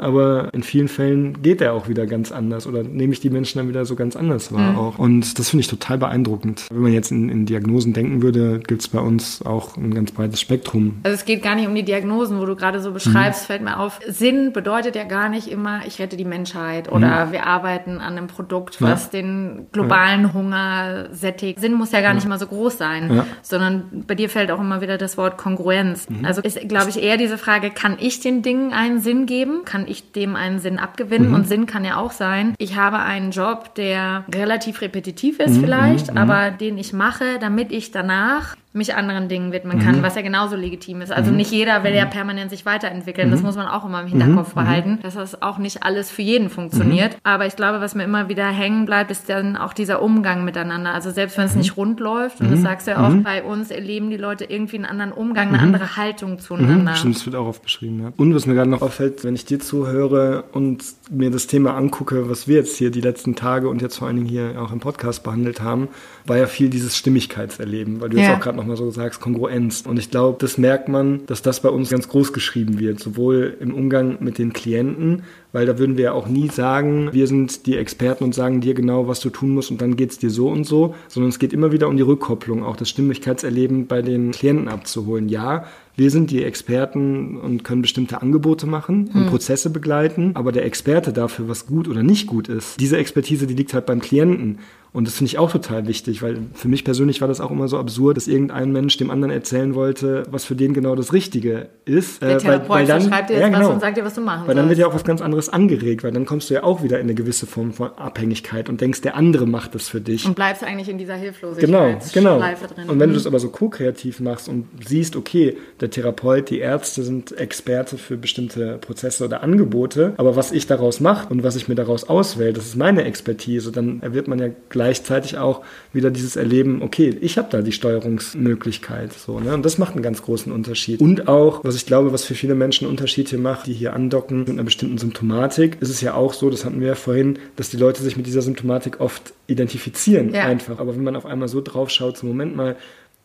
aber in vielen Fällen geht er auch wieder ganz anders oder nehme ich die Menschen dann wieder so ganz anders wahr mhm. auch. Und das finde ich total beeindruckend. Wenn man jetzt in, in Diagnosen denken würde, gibt es bei uns auch ein ganz breites Spektrum. Also es geht gar nicht um die Diagnosen, wo du gerade so beschreibst, mhm. fällt mir auf. Sinn bedeutet ja gar nicht immer, ich rette die Menschheit oder mhm. wir arbeiten an einem Produkt, was ja. den globalen ja. Hunger sättigt. Sinn muss ja gar ja. nicht immer so groß sein, sondern bei dir fällt auch immer wieder das Wort Kongruenz. Mhm. Also ist, glaube ich, eher diese Frage, kann ich den Dingen einen Sinn geben? Kann ich dem einen Sinn abgewinnen. Mhm. Und Sinn kann ja auch sein, ich habe einen Job, der relativ repetitiv ist mhm. vielleicht, mhm. aber den ich mache, damit ich danach mich anderen Dingen widmen kann, mhm. was ja genauso legitim ist. Also mhm. nicht jeder will ja mhm. permanent sich weiterentwickeln. Mhm. Das muss man auch immer im Hinterkopf mhm. behalten, dass das auch nicht alles für jeden funktioniert. Aber ich glaube, was mir immer wieder hängen bleibt, ist dann auch dieser Umgang miteinander. Also selbst wenn es nicht rund läuft, und das sagst du ja auch, bei uns erleben die Leute irgendwie einen anderen Umgang, eine andere Haltung zueinander. Stimmt, das wird auch oft beschrieben. Ja. Und was mir gerade noch auffällt, wenn ich dir zuhöre und mir das Thema angucke, was wir jetzt hier die letzten Tage und jetzt vor allen Dingen hier auch im Podcast behandelt haben, war ja viel dieses Stimmigkeitserleben, weil du ja. jetzt auch gerade nochmal so sagst, Kongruenz. Und ich glaube, das merkt man, dass das bei uns ganz groß geschrieben wird, sowohl im Umgang mit den Klienten, weil da würden wir ja auch nie sagen, wir sind die Experten und sagen dir genau, was du tun musst und dann geht es dir so und so, sondern es geht immer wieder um die Rückkopplung, auch das Stimmigkeitserleben bei den Klienten abzuholen. Ja, wir sind die Experten und können bestimmte Angebote machen und hm. Prozesse begleiten, aber der Experte dafür, was gut oder nicht gut ist, diese Expertise, die liegt halt beim Klienten. Und das finde ich auch total wichtig, weil für mich persönlich war das auch immer so absurd, dass irgendein Mensch dem anderen erzählen wollte, was für den genau das Richtige ist. Der äh, Therapeut weil, weil dann, schreibt dir jetzt ja, genau, was und sagt dir, was du machen Weil dann wird ja auch was ganz anderes angeregt, weil dann kommst du ja auch wieder in eine gewisse Form von Abhängigkeit und denkst, der andere macht das für dich. Und bleibst eigentlich in dieser Hilflosigkeit. Genau, genau. Drin. Und wenn du das aber so ko-kreativ machst und siehst, okay, der Therapeut, die Ärzte sind Experte für bestimmte Prozesse oder Angebote, aber was ich daraus mache und was ich mir daraus auswähle, das ist meine Expertise, dann wird man ja gleichzeitig auch wieder dieses Erleben, okay, ich habe da die Steuerungsmöglichkeit. So, ne? Und das macht einen ganz großen Unterschied. Und auch, was ich glaube, was für viele Menschen einen Unterschied hier macht, die hier andocken mit einer bestimmten Symptomatik, ist es ja auch so, das hatten wir ja vorhin, dass die Leute sich mit dieser Symptomatik oft identifizieren ja. einfach. Aber wenn man auf einmal so drauf schaut, so Moment mal,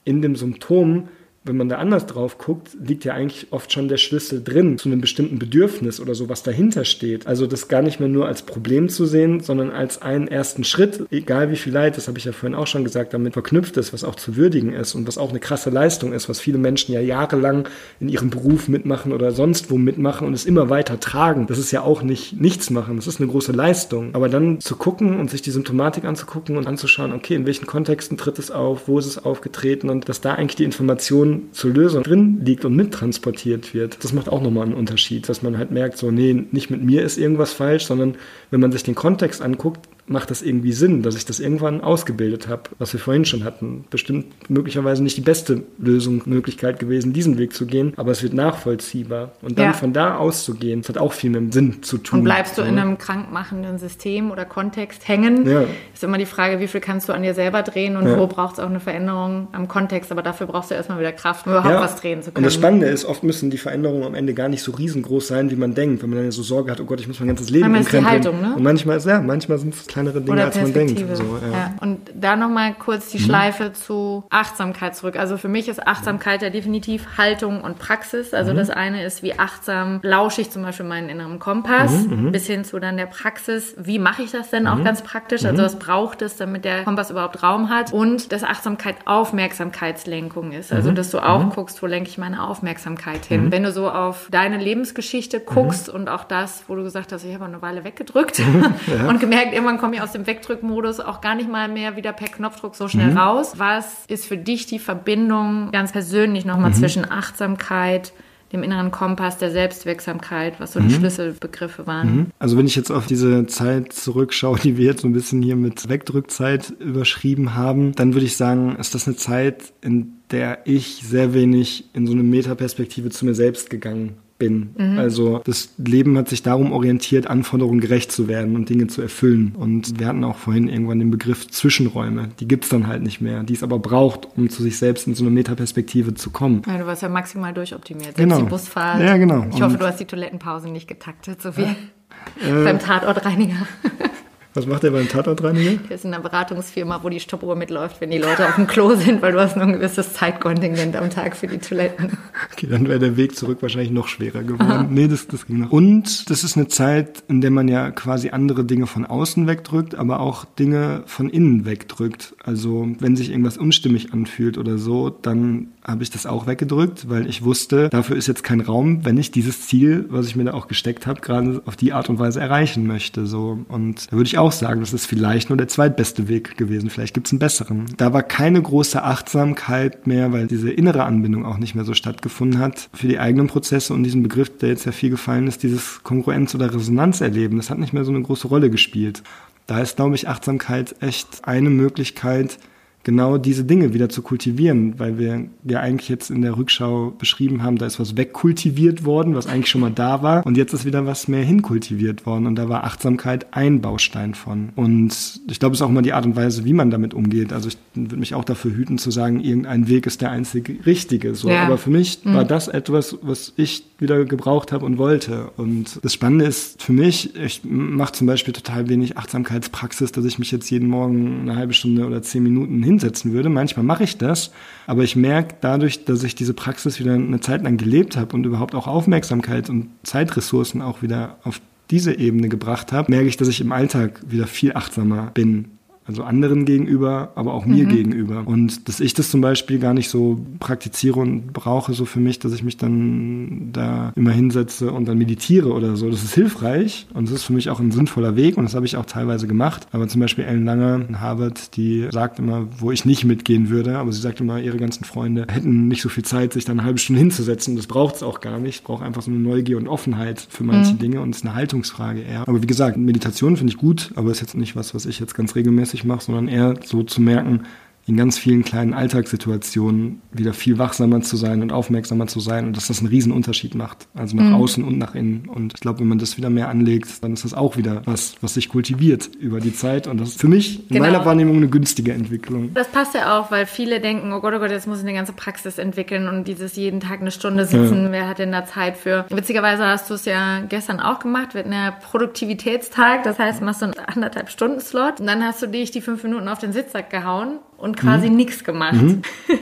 in dem Symptom wenn man da anders drauf guckt, liegt ja eigentlich oft schon der Schlüssel drin zu einem bestimmten Bedürfnis oder so, was dahinter steht. Also das gar nicht mehr nur als Problem zu sehen, sondern als einen ersten Schritt, egal wie viel Leid, das habe ich ja vorhin auch schon gesagt, damit verknüpft ist, was auch zu würdigen ist und was auch eine krasse Leistung ist, was viele Menschen ja jahrelang in ihrem Beruf mitmachen oder sonst wo mitmachen und es immer weiter tragen. Das ist ja auch nicht nichts machen, das ist eine große Leistung. Aber dann zu gucken und sich die Symptomatik anzugucken und anzuschauen, okay, in welchen Kontexten tritt es auf, wo ist es aufgetreten und dass da eigentlich die Informationen zur Lösung drin liegt und mittransportiert wird, das macht auch nochmal einen Unterschied, dass man halt merkt, so, nee, nicht mit mir ist irgendwas falsch, sondern wenn man sich den Kontext anguckt, macht das irgendwie Sinn, dass ich das irgendwann ausgebildet habe, was wir vorhin schon hatten. Bestimmt möglicherweise nicht die beste Lösung, Möglichkeit gewesen, diesen Weg zu gehen, aber es wird nachvollziehbar. Und dann ja. von da auszugehen, das hat auch viel mit dem Sinn zu tun. Und bleibst du in einem krankmachenden System oder Kontext hängen, ja. ist immer die Frage, wie viel kannst du an dir selber drehen und ja. wo braucht es auch eine Veränderung am Kontext. Aber dafür brauchst du erstmal wieder Kraft, um überhaupt was drehen zu können. Und das Spannende ist, oft müssen die Veränderungen am Ende gar nicht so riesengroß sein, wie man denkt, wenn man dann so Sorge hat, oh Gott, ich muss mein ganzes Leben Manchmal ist die Haltung, ne? Und manchmal ist, ja, manchmal sind es kleinere Dinge, als man denkt. So, ja. ja. Und da nochmal kurz die mhm. Schleife zu Achtsamkeit zurück. Also für mich ist Achtsamkeit ja definitiv Haltung und Praxis. Also mhm. das eine ist, wie achtsam lausche ich zum Beispiel meinen inneren Kompass, mhm. mhm. bis hin zu dann der Praxis, wie mache ich das denn auch mhm. ganz praktisch? Also mhm. was braucht es, damit der Kompass überhaupt Raum hat? Und dass Achtsamkeit Aufmerksamkeitslenkung ist. Also dass du auch guckst, wo lenke ich meine Aufmerksamkeit hin. Wenn du so auf deine Lebensgeschichte guckst und auch das, wo du gesagt hast, ich habe eine Weile weggedrückt ja. und gemerkt, irgendwann komme ich aus dem Wegdrückmodus auch gar nicht mal mehr wieder per Knopfdruck so schnell mhm. raus. Was ist für dich die Verbindung ganz persönlich nochmal mhm. zwischen Achtsamkeit, dem inneren Kompass der Selbstwirksamkeit, was so die mhm. Schlüsselbegriffe waren. Mhm. Also wenn ich jetzt auf diese Zeit zurückschaue, die wir jetzt so ein bisschen hier mit Wegdrückzeit überschrieben haben, dann würde ich sagen, ist das eine Zeit, in der ich sehr wenig in so eine Metaperspektive zu mir selbst gegangen bin. Mhm. Also das Leben hat sich darum orientiert, Anforderungen gerecht zu werden und Dinge zu erfüllen. Und wir hatten auch vorhin irgendwann den Begriff Zwischenräume. Die gibt's dann halt nicht mehr, die es aber braucht, um zu sich selbst in so eine Metaperspektive zu kommen. Ja, du warst ja maximal durchoptimiert. Selbst genau. die Busfahrt. Ja, genau. Ich hoffe, und du hast die Toilettenpause nicht getaktet, so wie äh, beim Tatortreiniger. Was macht der beim Tatortreiniger? Der ist in einer Beratungsfirma, wo die Stoppuhr mitläuft, wenn die Leute auf dem Klo sind, weil du hast nur ein gewisses Zeitkontingent am Tag für die Toiletten. Okay, dann wäre der Weg zurück wahrscheinlich noch schwerer geworden. Aha. Nee, das, das ging noch. Und das ist eine Zeit, in der man ja quasi andere Dinge von außen wegdrückt, aber auch Dinge von innen wegdrückt. Also wenn sich irgendwas unstimmig anfühlt oder so, dann habe ich das auch weggedrückt, weil ich wusste, dafür ist jetzt kein Raum, wenn ich dieses Ziel, was ich mir da auch gesteckt habe, gerade auf die Art und Weise erreichen möchte. So. Und da würde ich auch sagen, das ist vielleicht nur der zweitbeste Weg gewesen. Vielleicht gibt es einen besseren. Da war keine große Achtsamkeit mehr, weil diese innere Anbindung auch nicht mehr so stattgefunden hat für die eigenen Prozesse und diesen Begriff, der jetzt ja viel gefallen ist, dieses Kongruenz- oder Resonanzerleben, das hat nicht mehr so eine große Rolle gespielt. Da ist, glaube ich, Achtsamkeit echt eine Möglichkeit, genau diese Dinge wieder zu kultivieren, weil wir ja eigentlich jetzt in der Rückschau beschrieben haben, da ist was wegkultiviert worden, was eigentlich schon mal da war und jetzt ist wieder was mehr hinkultiviert worden und da war Achtsamkeit ein Baustein von. Und ich glaube, es ist auch immer die Art und Weise, wie man damit umgeht. Also ich würde mich auch dafür hüten zu sagen, irgendein Weg ist der einzige richtige. So. Ja. Aber für mich mhm. war das etwas, was ich wieder gebraucht habe und wollte. Und das Spannende ist für mich, ich mache zum Beispiel total wenig Achtsamkeitspraxis, dass ich mich jetzt jeden Morgen eine halbe Stunde oder zehn Minuten hin hinsetzen würde. Manchmal mache ich das, aber ich merke dadurch, dass ich diese Praxis wieder eine Zeit lang gelebt habe und überhaupt auch Aufmerksamkeit und Zeitressourcen auch wieder auf diese Ebene gebracht habe, merke ich, dass ich im Alltag wieder viel achtsamer bin also anderen gegenüber, aber auch mir mhm. gegenüber. Und dass ich das zum Beispiel gar nicht so praktiziere und brauche so für mich, dass ich mich dann da immer hinsetze und dann meditiere oder so. Das ist hilfreich und das ist für mich auch ein sinnvoller Weg und das habe ich auch teilweise gemacht. Aber zum Beispiel Ellen Lange in Harvard, die sagt immer, wo ich nicht mitgehen würde, aber sie sagt immer, ihre ganzen Freunde hätten nicht so viel Zeit, sich dann eine halbe Stunde hinzusetzen. Das braucht es auch gar nicht. Ich brauche einfach so eine Neugier und Offenheit für manche mhm. Dinge und es ist eine Haltungsfrage eher. Aber wie gesagt, Meditation finde ich gut, aber ist jetzt nicht was, was ich jetzt ganz regelmäßig regelmäßig mache, sondern eher so zu merken, in ganz vielen kleinen Alltagssituationen wieder viel wachsamer zu sein und aufmerksamer zu sein und dass das einen riesen Unterschied macht. Also nach mhm. außen und nach innen. Und ich glaube, wenn man das wieder mehr anlegt, dann ist das auch wieder was, was sich kultiviert über die Zeit. Und das ist für mich in genau. meiner Wahrnehmung eine günstige Entwicklung. Das passt ja auch, weil viele denken, oh Gott, oh Gott, jetzt muss ich eine ganze Praxis entwickeln und dieses jeden Tag eine Stunde sitzen, ja. wer hat denn da Zeit für? Witzigerweise hast du es ja gestern auch gemacht, wir hatten ja Produktivitätstag, das heißt, machst du einen anderthalb Stunden Slot und dann hast du dich die fünf Minuten auf den Sitzsack gehauen und quasi mhm. nichts gemacht. Mhm.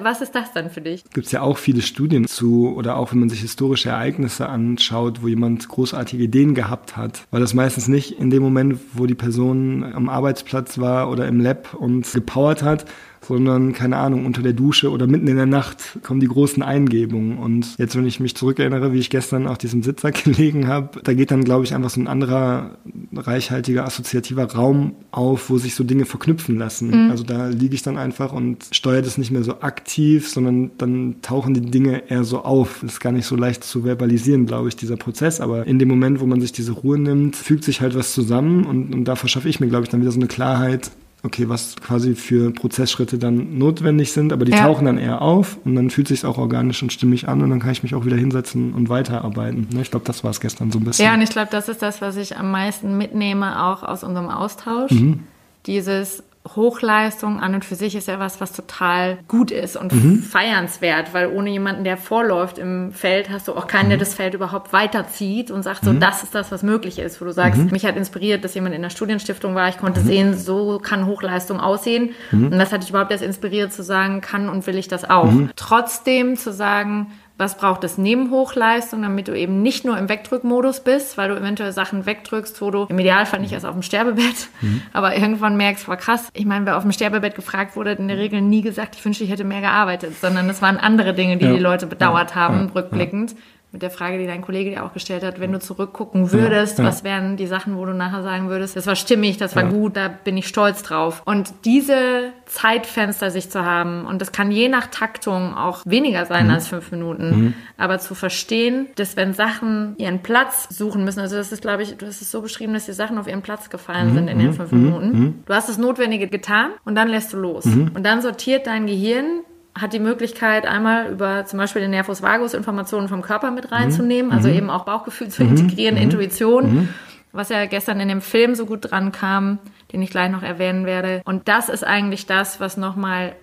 Was ist das dann für dich? Gibt es ja auch viele Studien zu oder auch wenn man sich historische Ereignisse anschaut, wo jemand großartige Ideen gehabt hat, weil das meistens nicht in dem Moment, wo die Person am Arbeitsplatz war oder im Lab und gepowert hat, sondern, keine Ahnung, unter der Dusche oder mitten in der Nacht kommen die großen Eingebungen. Und jetzt, wenn ich mich zurückerinnere, wie ich gestern auf diesem Sitzer gelegen habe, da geht dann, glaube ich, einfach so ein anderer, reichhaltiger, assoziativer Raum auf, wo sich so Dinge verknüpfen lassen. Mhm. Also da liege ich dann einfach und steuere das nicht mehr so aktiv, sondern dann tauchen die Dinge eher so auf. Das ist gar nicht so leicht zu verbalisieren, glaube ich, dieser Prozess. Aber in dem Moment, wo man sich diese Ruhe nimmt, fügt sich halt was zusammen und, und da verschaffe ich mir, glaube ich, dann wieder so eine Klarheit, okay, was quasi für Prozessschritte dann notwendig sind, aber die ja. tauchen dann eher auf und dann fühlt sich auch organisch und stimmig an und dann kann ich mich auch wieder hinsetzen und weiterarbeiten. Ne, ich glaube, das war es gestern so ein bisschen. Ja, und ich glaube, das ist das, was ich am meisten mitnehme, auch aus unserem Austausch. Mhm. Dieses, Hochleistung an und für sich ist ja was, was total gut ist und mhm. feiernswert, weil ohne jemanden, der vorläuft im Feld, hast du auch keinen, der mhm. das Feld überhaupt weiterzieht und sagt so, mhm. das ist das, was möglich ist, wo du sagst, mhm. mich hat inspiriert, dass jemand in der Studienstiftung war, ich konnte mhm. sehen, so kann Hochleistung aussehen und das hat dich überhaupt erst inspiriert zu sagen, kann und will ich das auch. Trotzdem zu sagen, was braucht es neben Hochleistung, damit du eben nicht nur im Wegdrückmodus bist, weil du eventuell Sachen wegdrückst, wo du im Idealfall nicht erst auf dem Sterbebett, mhm. aber irgendwann merkst, war krass. Ich meine, wer auf dem Sterbebett gefragt wurde, hat in der Regel nie gesagt, ich wünschte, ich hätte mehr gearbeitet, sondern es waren andere Dinge, die ja. die Leute bedauert ja. haben, ja. rückblickend mit der Frage, die dein Kollege dir auch gestellt hat, wenn du zurückgucken würdest, ja, ja. was wären die Sachen, wo du nachher sagen würdest, das war stimmig, das war ja. gut, da bin ich stolz drauf. Und diese Zeitfenster sich zu haben, und das kann je nach Taktung auch weniger sein mhm. als fünf Minuten, mhm. aber zu verstehen, dass wenn Sachen ihren Platz suchen müssen, also das ist, glaube ich, du hast es so beschrieben, dass die Sachen auf ihren Platz gefallen mhm. sind in den mhm. fünf Minuten. Mhm. Du hast das Notwendige getan und dann lässt du los. Mhm. Und dann sortiert dein Gehirn hat die Möglichkeit, einmal über zum Beispiel den Nervus vagus Informationen vom Körper mit reinzunehmen, also mhm. also eben auch Bauchgefühl zu mhm. integrieren, mhm. Intuition, mhm. was ja gestern in dem Film so gut dran kam, den ich gleich noch erwähnen werde. Und das ist eigentlich das, was nochmal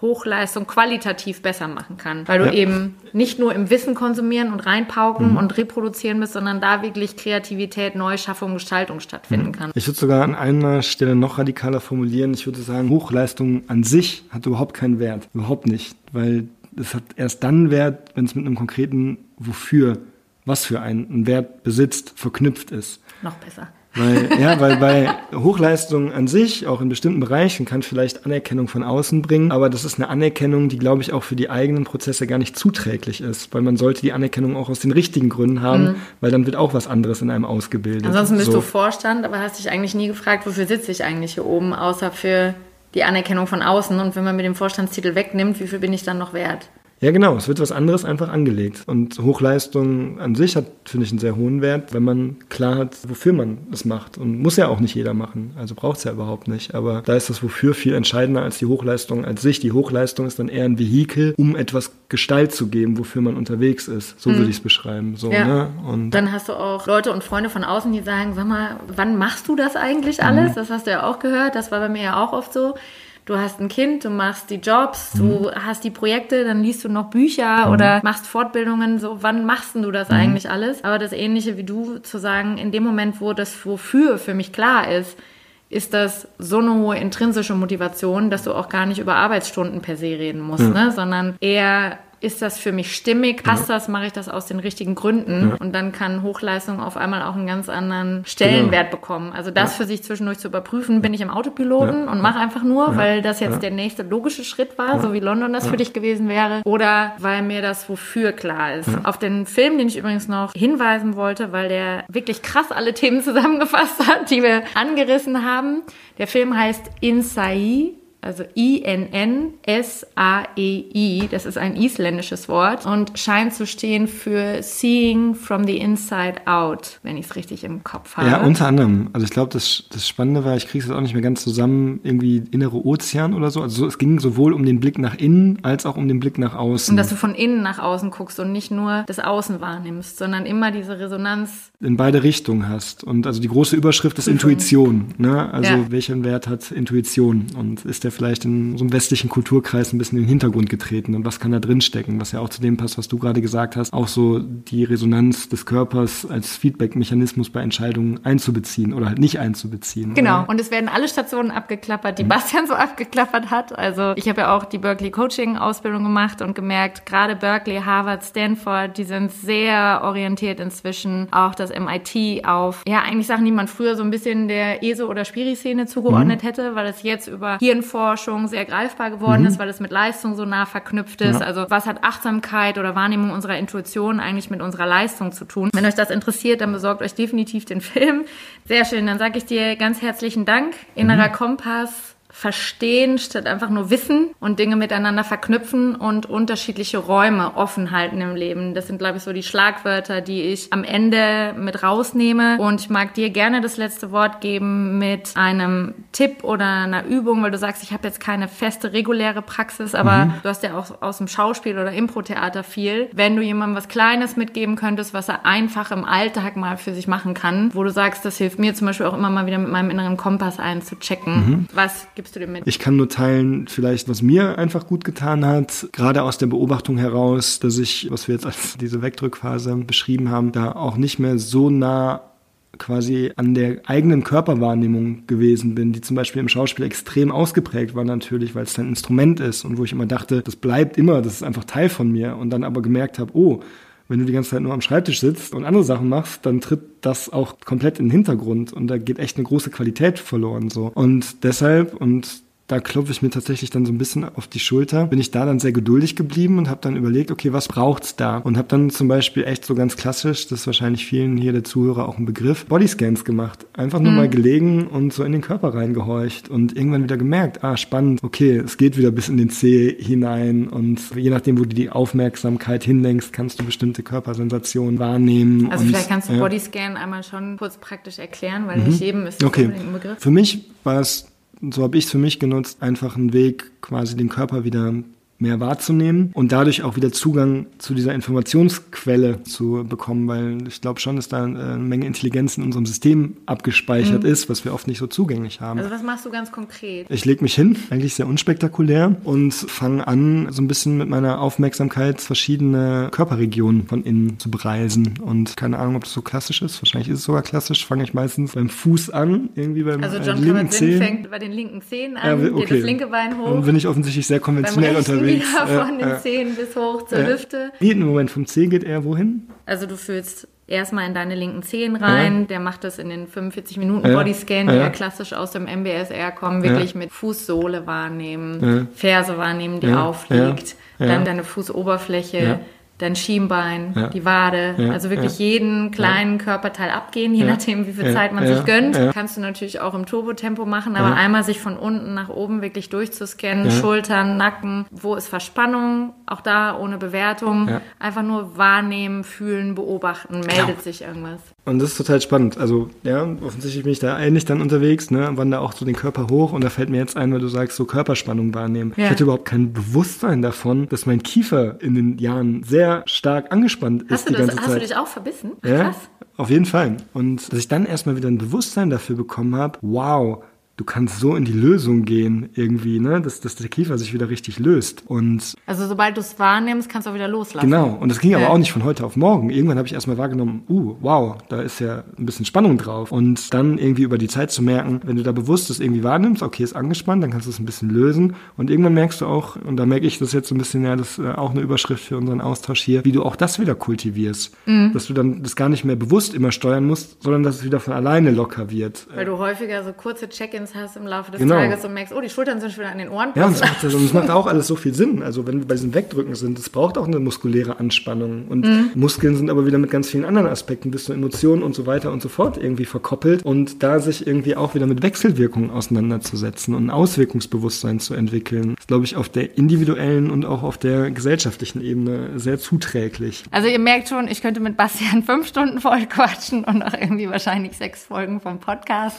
Hochleistung qualitativ besser machen kann. Weil du ja. eben nicht nur im Wissen konsumieren und reinpauken mhm. und reproduzieren bist, sondern da wirklich Kreativität, Neuschaffung, Gestaltung stattfinden mhm. kann. Ich würde sogar an einer Stelle noch radikaler formulieren. Ich würde sagen, Hochleistung an sich hat überhaupt keinen Wert. Überhaupt nicht. Weil es hat erst dann Wert, wenn es mit einem konkreten Wofür, was für einen Wert besitzt, verknüpft ist. Noch besser. Weil, ja, weil bei Hochleistung an sich, auch in bestimmten Bereichen, kann vielleicht Anerkennung von außen bringen, aber das ist eine Anerkennung, die, glaube ich, auch für die eigenen Prozesse gar nicht zuträglich ist, weil man sollte die Anerkennung auch aus den richtigen Gründen haben, mhm. weil dann wird auch was anderes in einem ausgebildet. Ansonsten bist so. du Vorstand, aber hast dich eigentlich nie gefragt, wofür sitze ich eigentlich hier oben, außer für die Anerkennung von außen und wenn man mir den Vorstandstitel wegnimmt, wie viel bin ich dann noch wert? Ja, genau. Es wird was anderes einfach angelegt. Und Hochleistung an sich hat, finde ich, einen sehr hohen Wert, wenn man klar hat, wofür man es macht. Und muss ja auch nicht jeder machen. Also braucht es ja überhaupt nicht. Aber da ist das Wofür viel entscheidender als die Hochleistung als sich. Die Hochleistung ist dann eher ein Vehikel, um etwas Gestalt zu geben, wofür man unterwegs ist. So mhm. würde ich es beschreiben. So, ja. ne? Und dann hast du auch Leute und Freunde von außen, die sagen, sag mal, wann machst du das eigentlich alles? Mhm. Das hast du ja auch gehört. Das war bei mir ja auch oft so du hast ein Kind, du machst die Jobs, mhm. du hast die Projekte, dann liest du noch Bücher mhm. oder machst Fortbildungen. So, wann machst du das mhm. eigentlich alles? Aber das Ähnliche wie du zu sagen, in dem Moment, wo das Wofür für mich klar ist, ist das so eine hohe intrinsische Motivation, dass du auch gar nicht über Arbeitsstunden per se reden musst, ne? sondern eher ist das für mich stimmig? Passt ja. das? Mache ich das aus den richtigen Gründen? Ja. Und dann kann Hochleistung auf einmal auch einen ganz anderen Stellenwert genau. bekommen. Also das ja. für sich zwischendurch zu überprüfen, bin ich im Autopiloten und mache einfach nur, weil das jetzt der nächste logische Schritt war, so wie London das für dich gewesen wäre, oder weil mir das wofür klar ist. Auf den Film, den ich übrigens noch hinweisen wollte, weil der wirklich krass alle Themen zusammengefasst hat, die wir angerissen haben. Der Film heißt Insai also I-N-N-S-A-E-I, das ist ein isländisches Wort und scheint zu stehen für Seeing from the Inside Out, wenn ich es richtig im Kopf habe. Ja, unter anderem. Also ich glaube, das, das Spannende war, ich kriege es auch nicht mehr ganz zusammen, irgendwie innere Ozean oder so. Also es ging sowohl um den Blick nach innen als auch um den Blick nach außen. Und dass du von innen nach außen guckst und nicht nur das Außen wahrnimmst, sondern immer diese Resonanz. In beide Richtungen hast. Und also die große Überschrift ist Intuition. Ne? Also ja. welchen Wert hat Intuition? Und ist der vielleicht in so einem westlichen Kulturkreis ein bisschen in den Hintergrund getreten und was kann da drin stecken, was ja auch zu dem passt, was du gerade gesagt hast, auch so die Resonanz des Körpers als Feedback-Mechanismus bei Entscheidungen einzubeziehen oder halt nicht einzubeziehen. Genau, oder? und es werden alle Stationen abgeklappert, die mhm. Bastian so abgeklappert hat. Also ich habe ja auch die Berkeley Coaching-Ausbildung gemacht und gemerkt, gerade Berkeley, Harvard, Stanford, die sind sehr orientiert inzwischen, auch das MIT auf, ja, eigentlich Sachen, die man früher so ein bisschen der ESO- oder Spiri-Szene zugeordnet mhm. hätte, weil es jetzt über Hirnforschung Hirnforschung sehr greifbar geworden mhm. ist, weil es mit Leistung so nah verknüpft ist. Ja. Also was hat Achtsamkeit oder Wahrnehmung unserer Intuition eigentlich mit unserer Leistung zu tun? Wenn euch das interessiert, dann besorgt euch definitiv den Film. Sehr schön, dann sage ich dir ganz herzlichen Dank. Innerer mhm. Kompass verstehen statt einfach nur wissen und Dinge miteinander verknüpfen und unterschiedliche Räume offen halten im Leben. Das sind, glaube ich, so die Schlagwörter, die ich am Ende mit rausnehme. Und ich mag dir gerne das letzte Wort geben mit einem Tipp oder einer Übung, weil du sagst, ich habe jetzt keine feste, reguläre Praxis, aber mhm. du hast ja auch aus dem Schauspiel oder Impro-Theater viel. Wenn du jemandem was Kleines mitgeben könntest, was er einfach im Alltag mal für sich machen kann, wo du sagst, das hilft mir zum Beispiel auch immer mal wieder mit meinem inneren Kompass einzuchecken. Mhm. Was gibt gibst du dem mit? Ich kann nur teilen, vielleicht, was mir einfach gut getan hat, gerade aus der Beobachtung heraus, dass ich, was wir jetzt als diese Wegdrückphase beschrieben haben, da auch nicht mehr so nah quasi an der eigenen Körperwahrnehmung gewesen bin, die zum Beispiel im Schauspiel extrem ausgeprägt war natürlich, weil es ein Instrument ist und wo ich immer dachte, das bleibt immer, das ist einfach Teil von mir und dann aber gemerkt habe, oh, wenn du die ganze Zeit nur am Schreibtisch sitzt und andere Sachen machst, dann tritt das auch komplett in den Hintergrund und da geht echt eine große Qualität verloren so. Und deshalb und da klopfe ich mir tatsächlich dann so ein bisschen auf die Schulter, bin ich da dann sehr geduldig geblieben und habe dann überlegt, okay, was braucht's da? Und habe dann zum Beispiel echt so ganz klassisch, das ist wahrscheinlich vielen hier der Zuhörer auch ein Begriff, Bodyscans gemacht. Einfach nur mhm. mal gelegen und so in den Körper reingehorcht und irgendwann wieder gemerkt, ah, spannend, okay, es geht wieder bis in den Zeh hinein und je nachdem, wo du die Aufmerksamkeit hinlenkst, kannst du bestimmte Körpersensationen wahrnehmen. Also und, vielleicht kannst du ja. Bodyscan einmal schon kurz praktisch erklären, weil mhm. nicht jedem ist das okay. ein Begriff. Für mich war es so habe ich es für mich genutzt, einfach einen Weg, quasi den Körper wieder mehr wahrzunehmen und dadurch auch wieder Zugang zu dieser Informationsquelle zu bekommen, weil ich glaube schon, dass da eine Menge Intelligenz in unserem System abgespeichert mhm. ist, was wir oft nicht so zugänglich haben. Also was machst du ganz konkret? Ich lege mich hin, eigentlich sehr unspektakulär und fange an, so ein bisschen mit meiner Aufmerksamkeit verschiedene Körperregionen von innen zu bereisen und keine Ahnung, ob das so klassisch ist, wahrscheinlich ist es sogar klassisch, fange ich meistens beim Fuß an, irgendwie beim Also John äh, linken Zehen. fängt bei den linken Zehen an, ja, okay. geht das linke Bein hoch. Dann bin ich offensichtlich sehr konventionell unterwegs unterwegs. Wieder von den Zehen bis hoch zur Hüfte. Wie im Moment vom Zeh geht er wohin? Also du fühlst erstmal in deine linken Zehen rein. Ja. Der macht das in den 45 Minuten ja. Bodyscan, die ja. klassisch aus dem MBSR kommen, wirklich mit Fußsohle wahrnehmen, Ferse wahrnehmen, die aufliegt, dann deine Fußoberfläche dein Schienbein, ja. die Wade, ja. also wirklich ja. jeden kleinen Körperteil abgehen, je nachdem, wie viel Zeit man sich gönnt. Kannst du natürlich auch im Turbotempo machen, aber einmal sich von unten nach oben wirklich durchzuscannen, Schultern, Nacken, wo ist Verspannung, auch da ohne Bewertung, einfach nur wahrnehmen, fühlen, beobachten, meldet sich irgendwas. Und das ist total spannend. Also, ja, offensichtlich bin ich da ähnlich dann unterwegs, ne, wandere auch so den Körper hoch und da fällt mir jetzt ein, weil du sagst, so Körperspannung wahrnehmen. Ich hatte überhaupt kein Bewusstsein davon, dass mein Kiefer in den Jahren sehr stark angespannt hast ist die das, ganze Zeit. Hast du dich auch verbissen? Ja, Krass. auf jeden Fall. Und dass ich dann erstmal wieder ein Bewusstsein dafür bekommen habe, wow, du kannst so in die Lösung gehen irgendwie, ne, dass, dass der Kiefer sich wieder richtig löst. Und also sobald du es wahrnimmst, kannst du auch wieder loslassen. Genau. Und das ging ja. aber auch nicht von heute auf morgen. Irgendwann habe ich erstmal wahrgenommen, uh, wow, da ist ja ein bisschen Spannung drauf. Und dann irgendwie über die Zeit zu merken, wenn du da bewusst das irgendwie wahrnimmst, okay, ist angespannt, dann kannst du es ein bisschen lösen. Und irgendwann merkst du auch, und da merke ich das jetzt so ein bisschen, ja, das ist äh, auch eine Überschrift für unseren Austausch hier, wie du auch das wieder kultivierst. Mhm. Dass du dann das gar nicht mehr bewusst immer steuern musst, sondern dass es wieder von alleine locker wird. Weil du häufiger so kurze Check-ins Events hast im Laufe des genau. Tages und merkst, oh, die Schultern sind schon wieder an den Ohren. Ja, und das, macht, und das macht auch alles so viel Sinn. Also wenn wir bei diesem Wegdrücken sind, es braucht auch eine muskuläre Anspannung. Und mhm. Muskeln sind aber wieder mit ganz vielen anderen Aspekten, bis zu Emotionen und so weiter und so fort irgendwie verkoppelt. Und da sich irgendwie auch wieder mit Wechselwirkungen auseinanderzusetzen und ein Auswirkungsbewusstsein zu entwickeln, ist, glaube ich, auf der individuellen und auch auf der gesellschaftlichen Ebene sehr zuträglich. Also ihr merkt schon, ich könnte mit Bastian fünf Stunden voll quatschen und auch irgendwie wahrscheinlich sechs Folgen vom Podcast.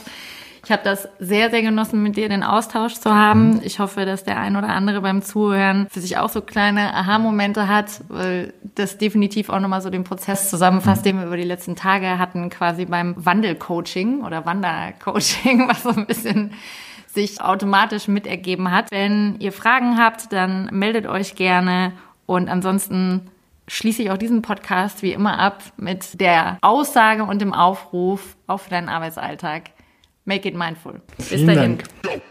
Ich habe das sehr, sehr genossen, mit dir den Austausch zu haben. Mhm. Ich hoffe, dass der ein oder andere beim Zuhören für sich auch so kleine Aha-Momente hat, weil das definitiv auch nochmal so den Prozess zusammenfasst, den wir über die letzten Tage hatten, quasi beim Wandelcoaching oder Wandercoaching, was so ein bisschen sich automatisch mitergeben hat. Wenn ihr Fragen habt, dann meldet euch gerne und ansonsten schließe ich auch diesen Podcast wie immer ab mit der Aussage und dem Aufruf auf deinen Arbeitsalltag. Make it mindful. Bis Vielen dahin. Dank.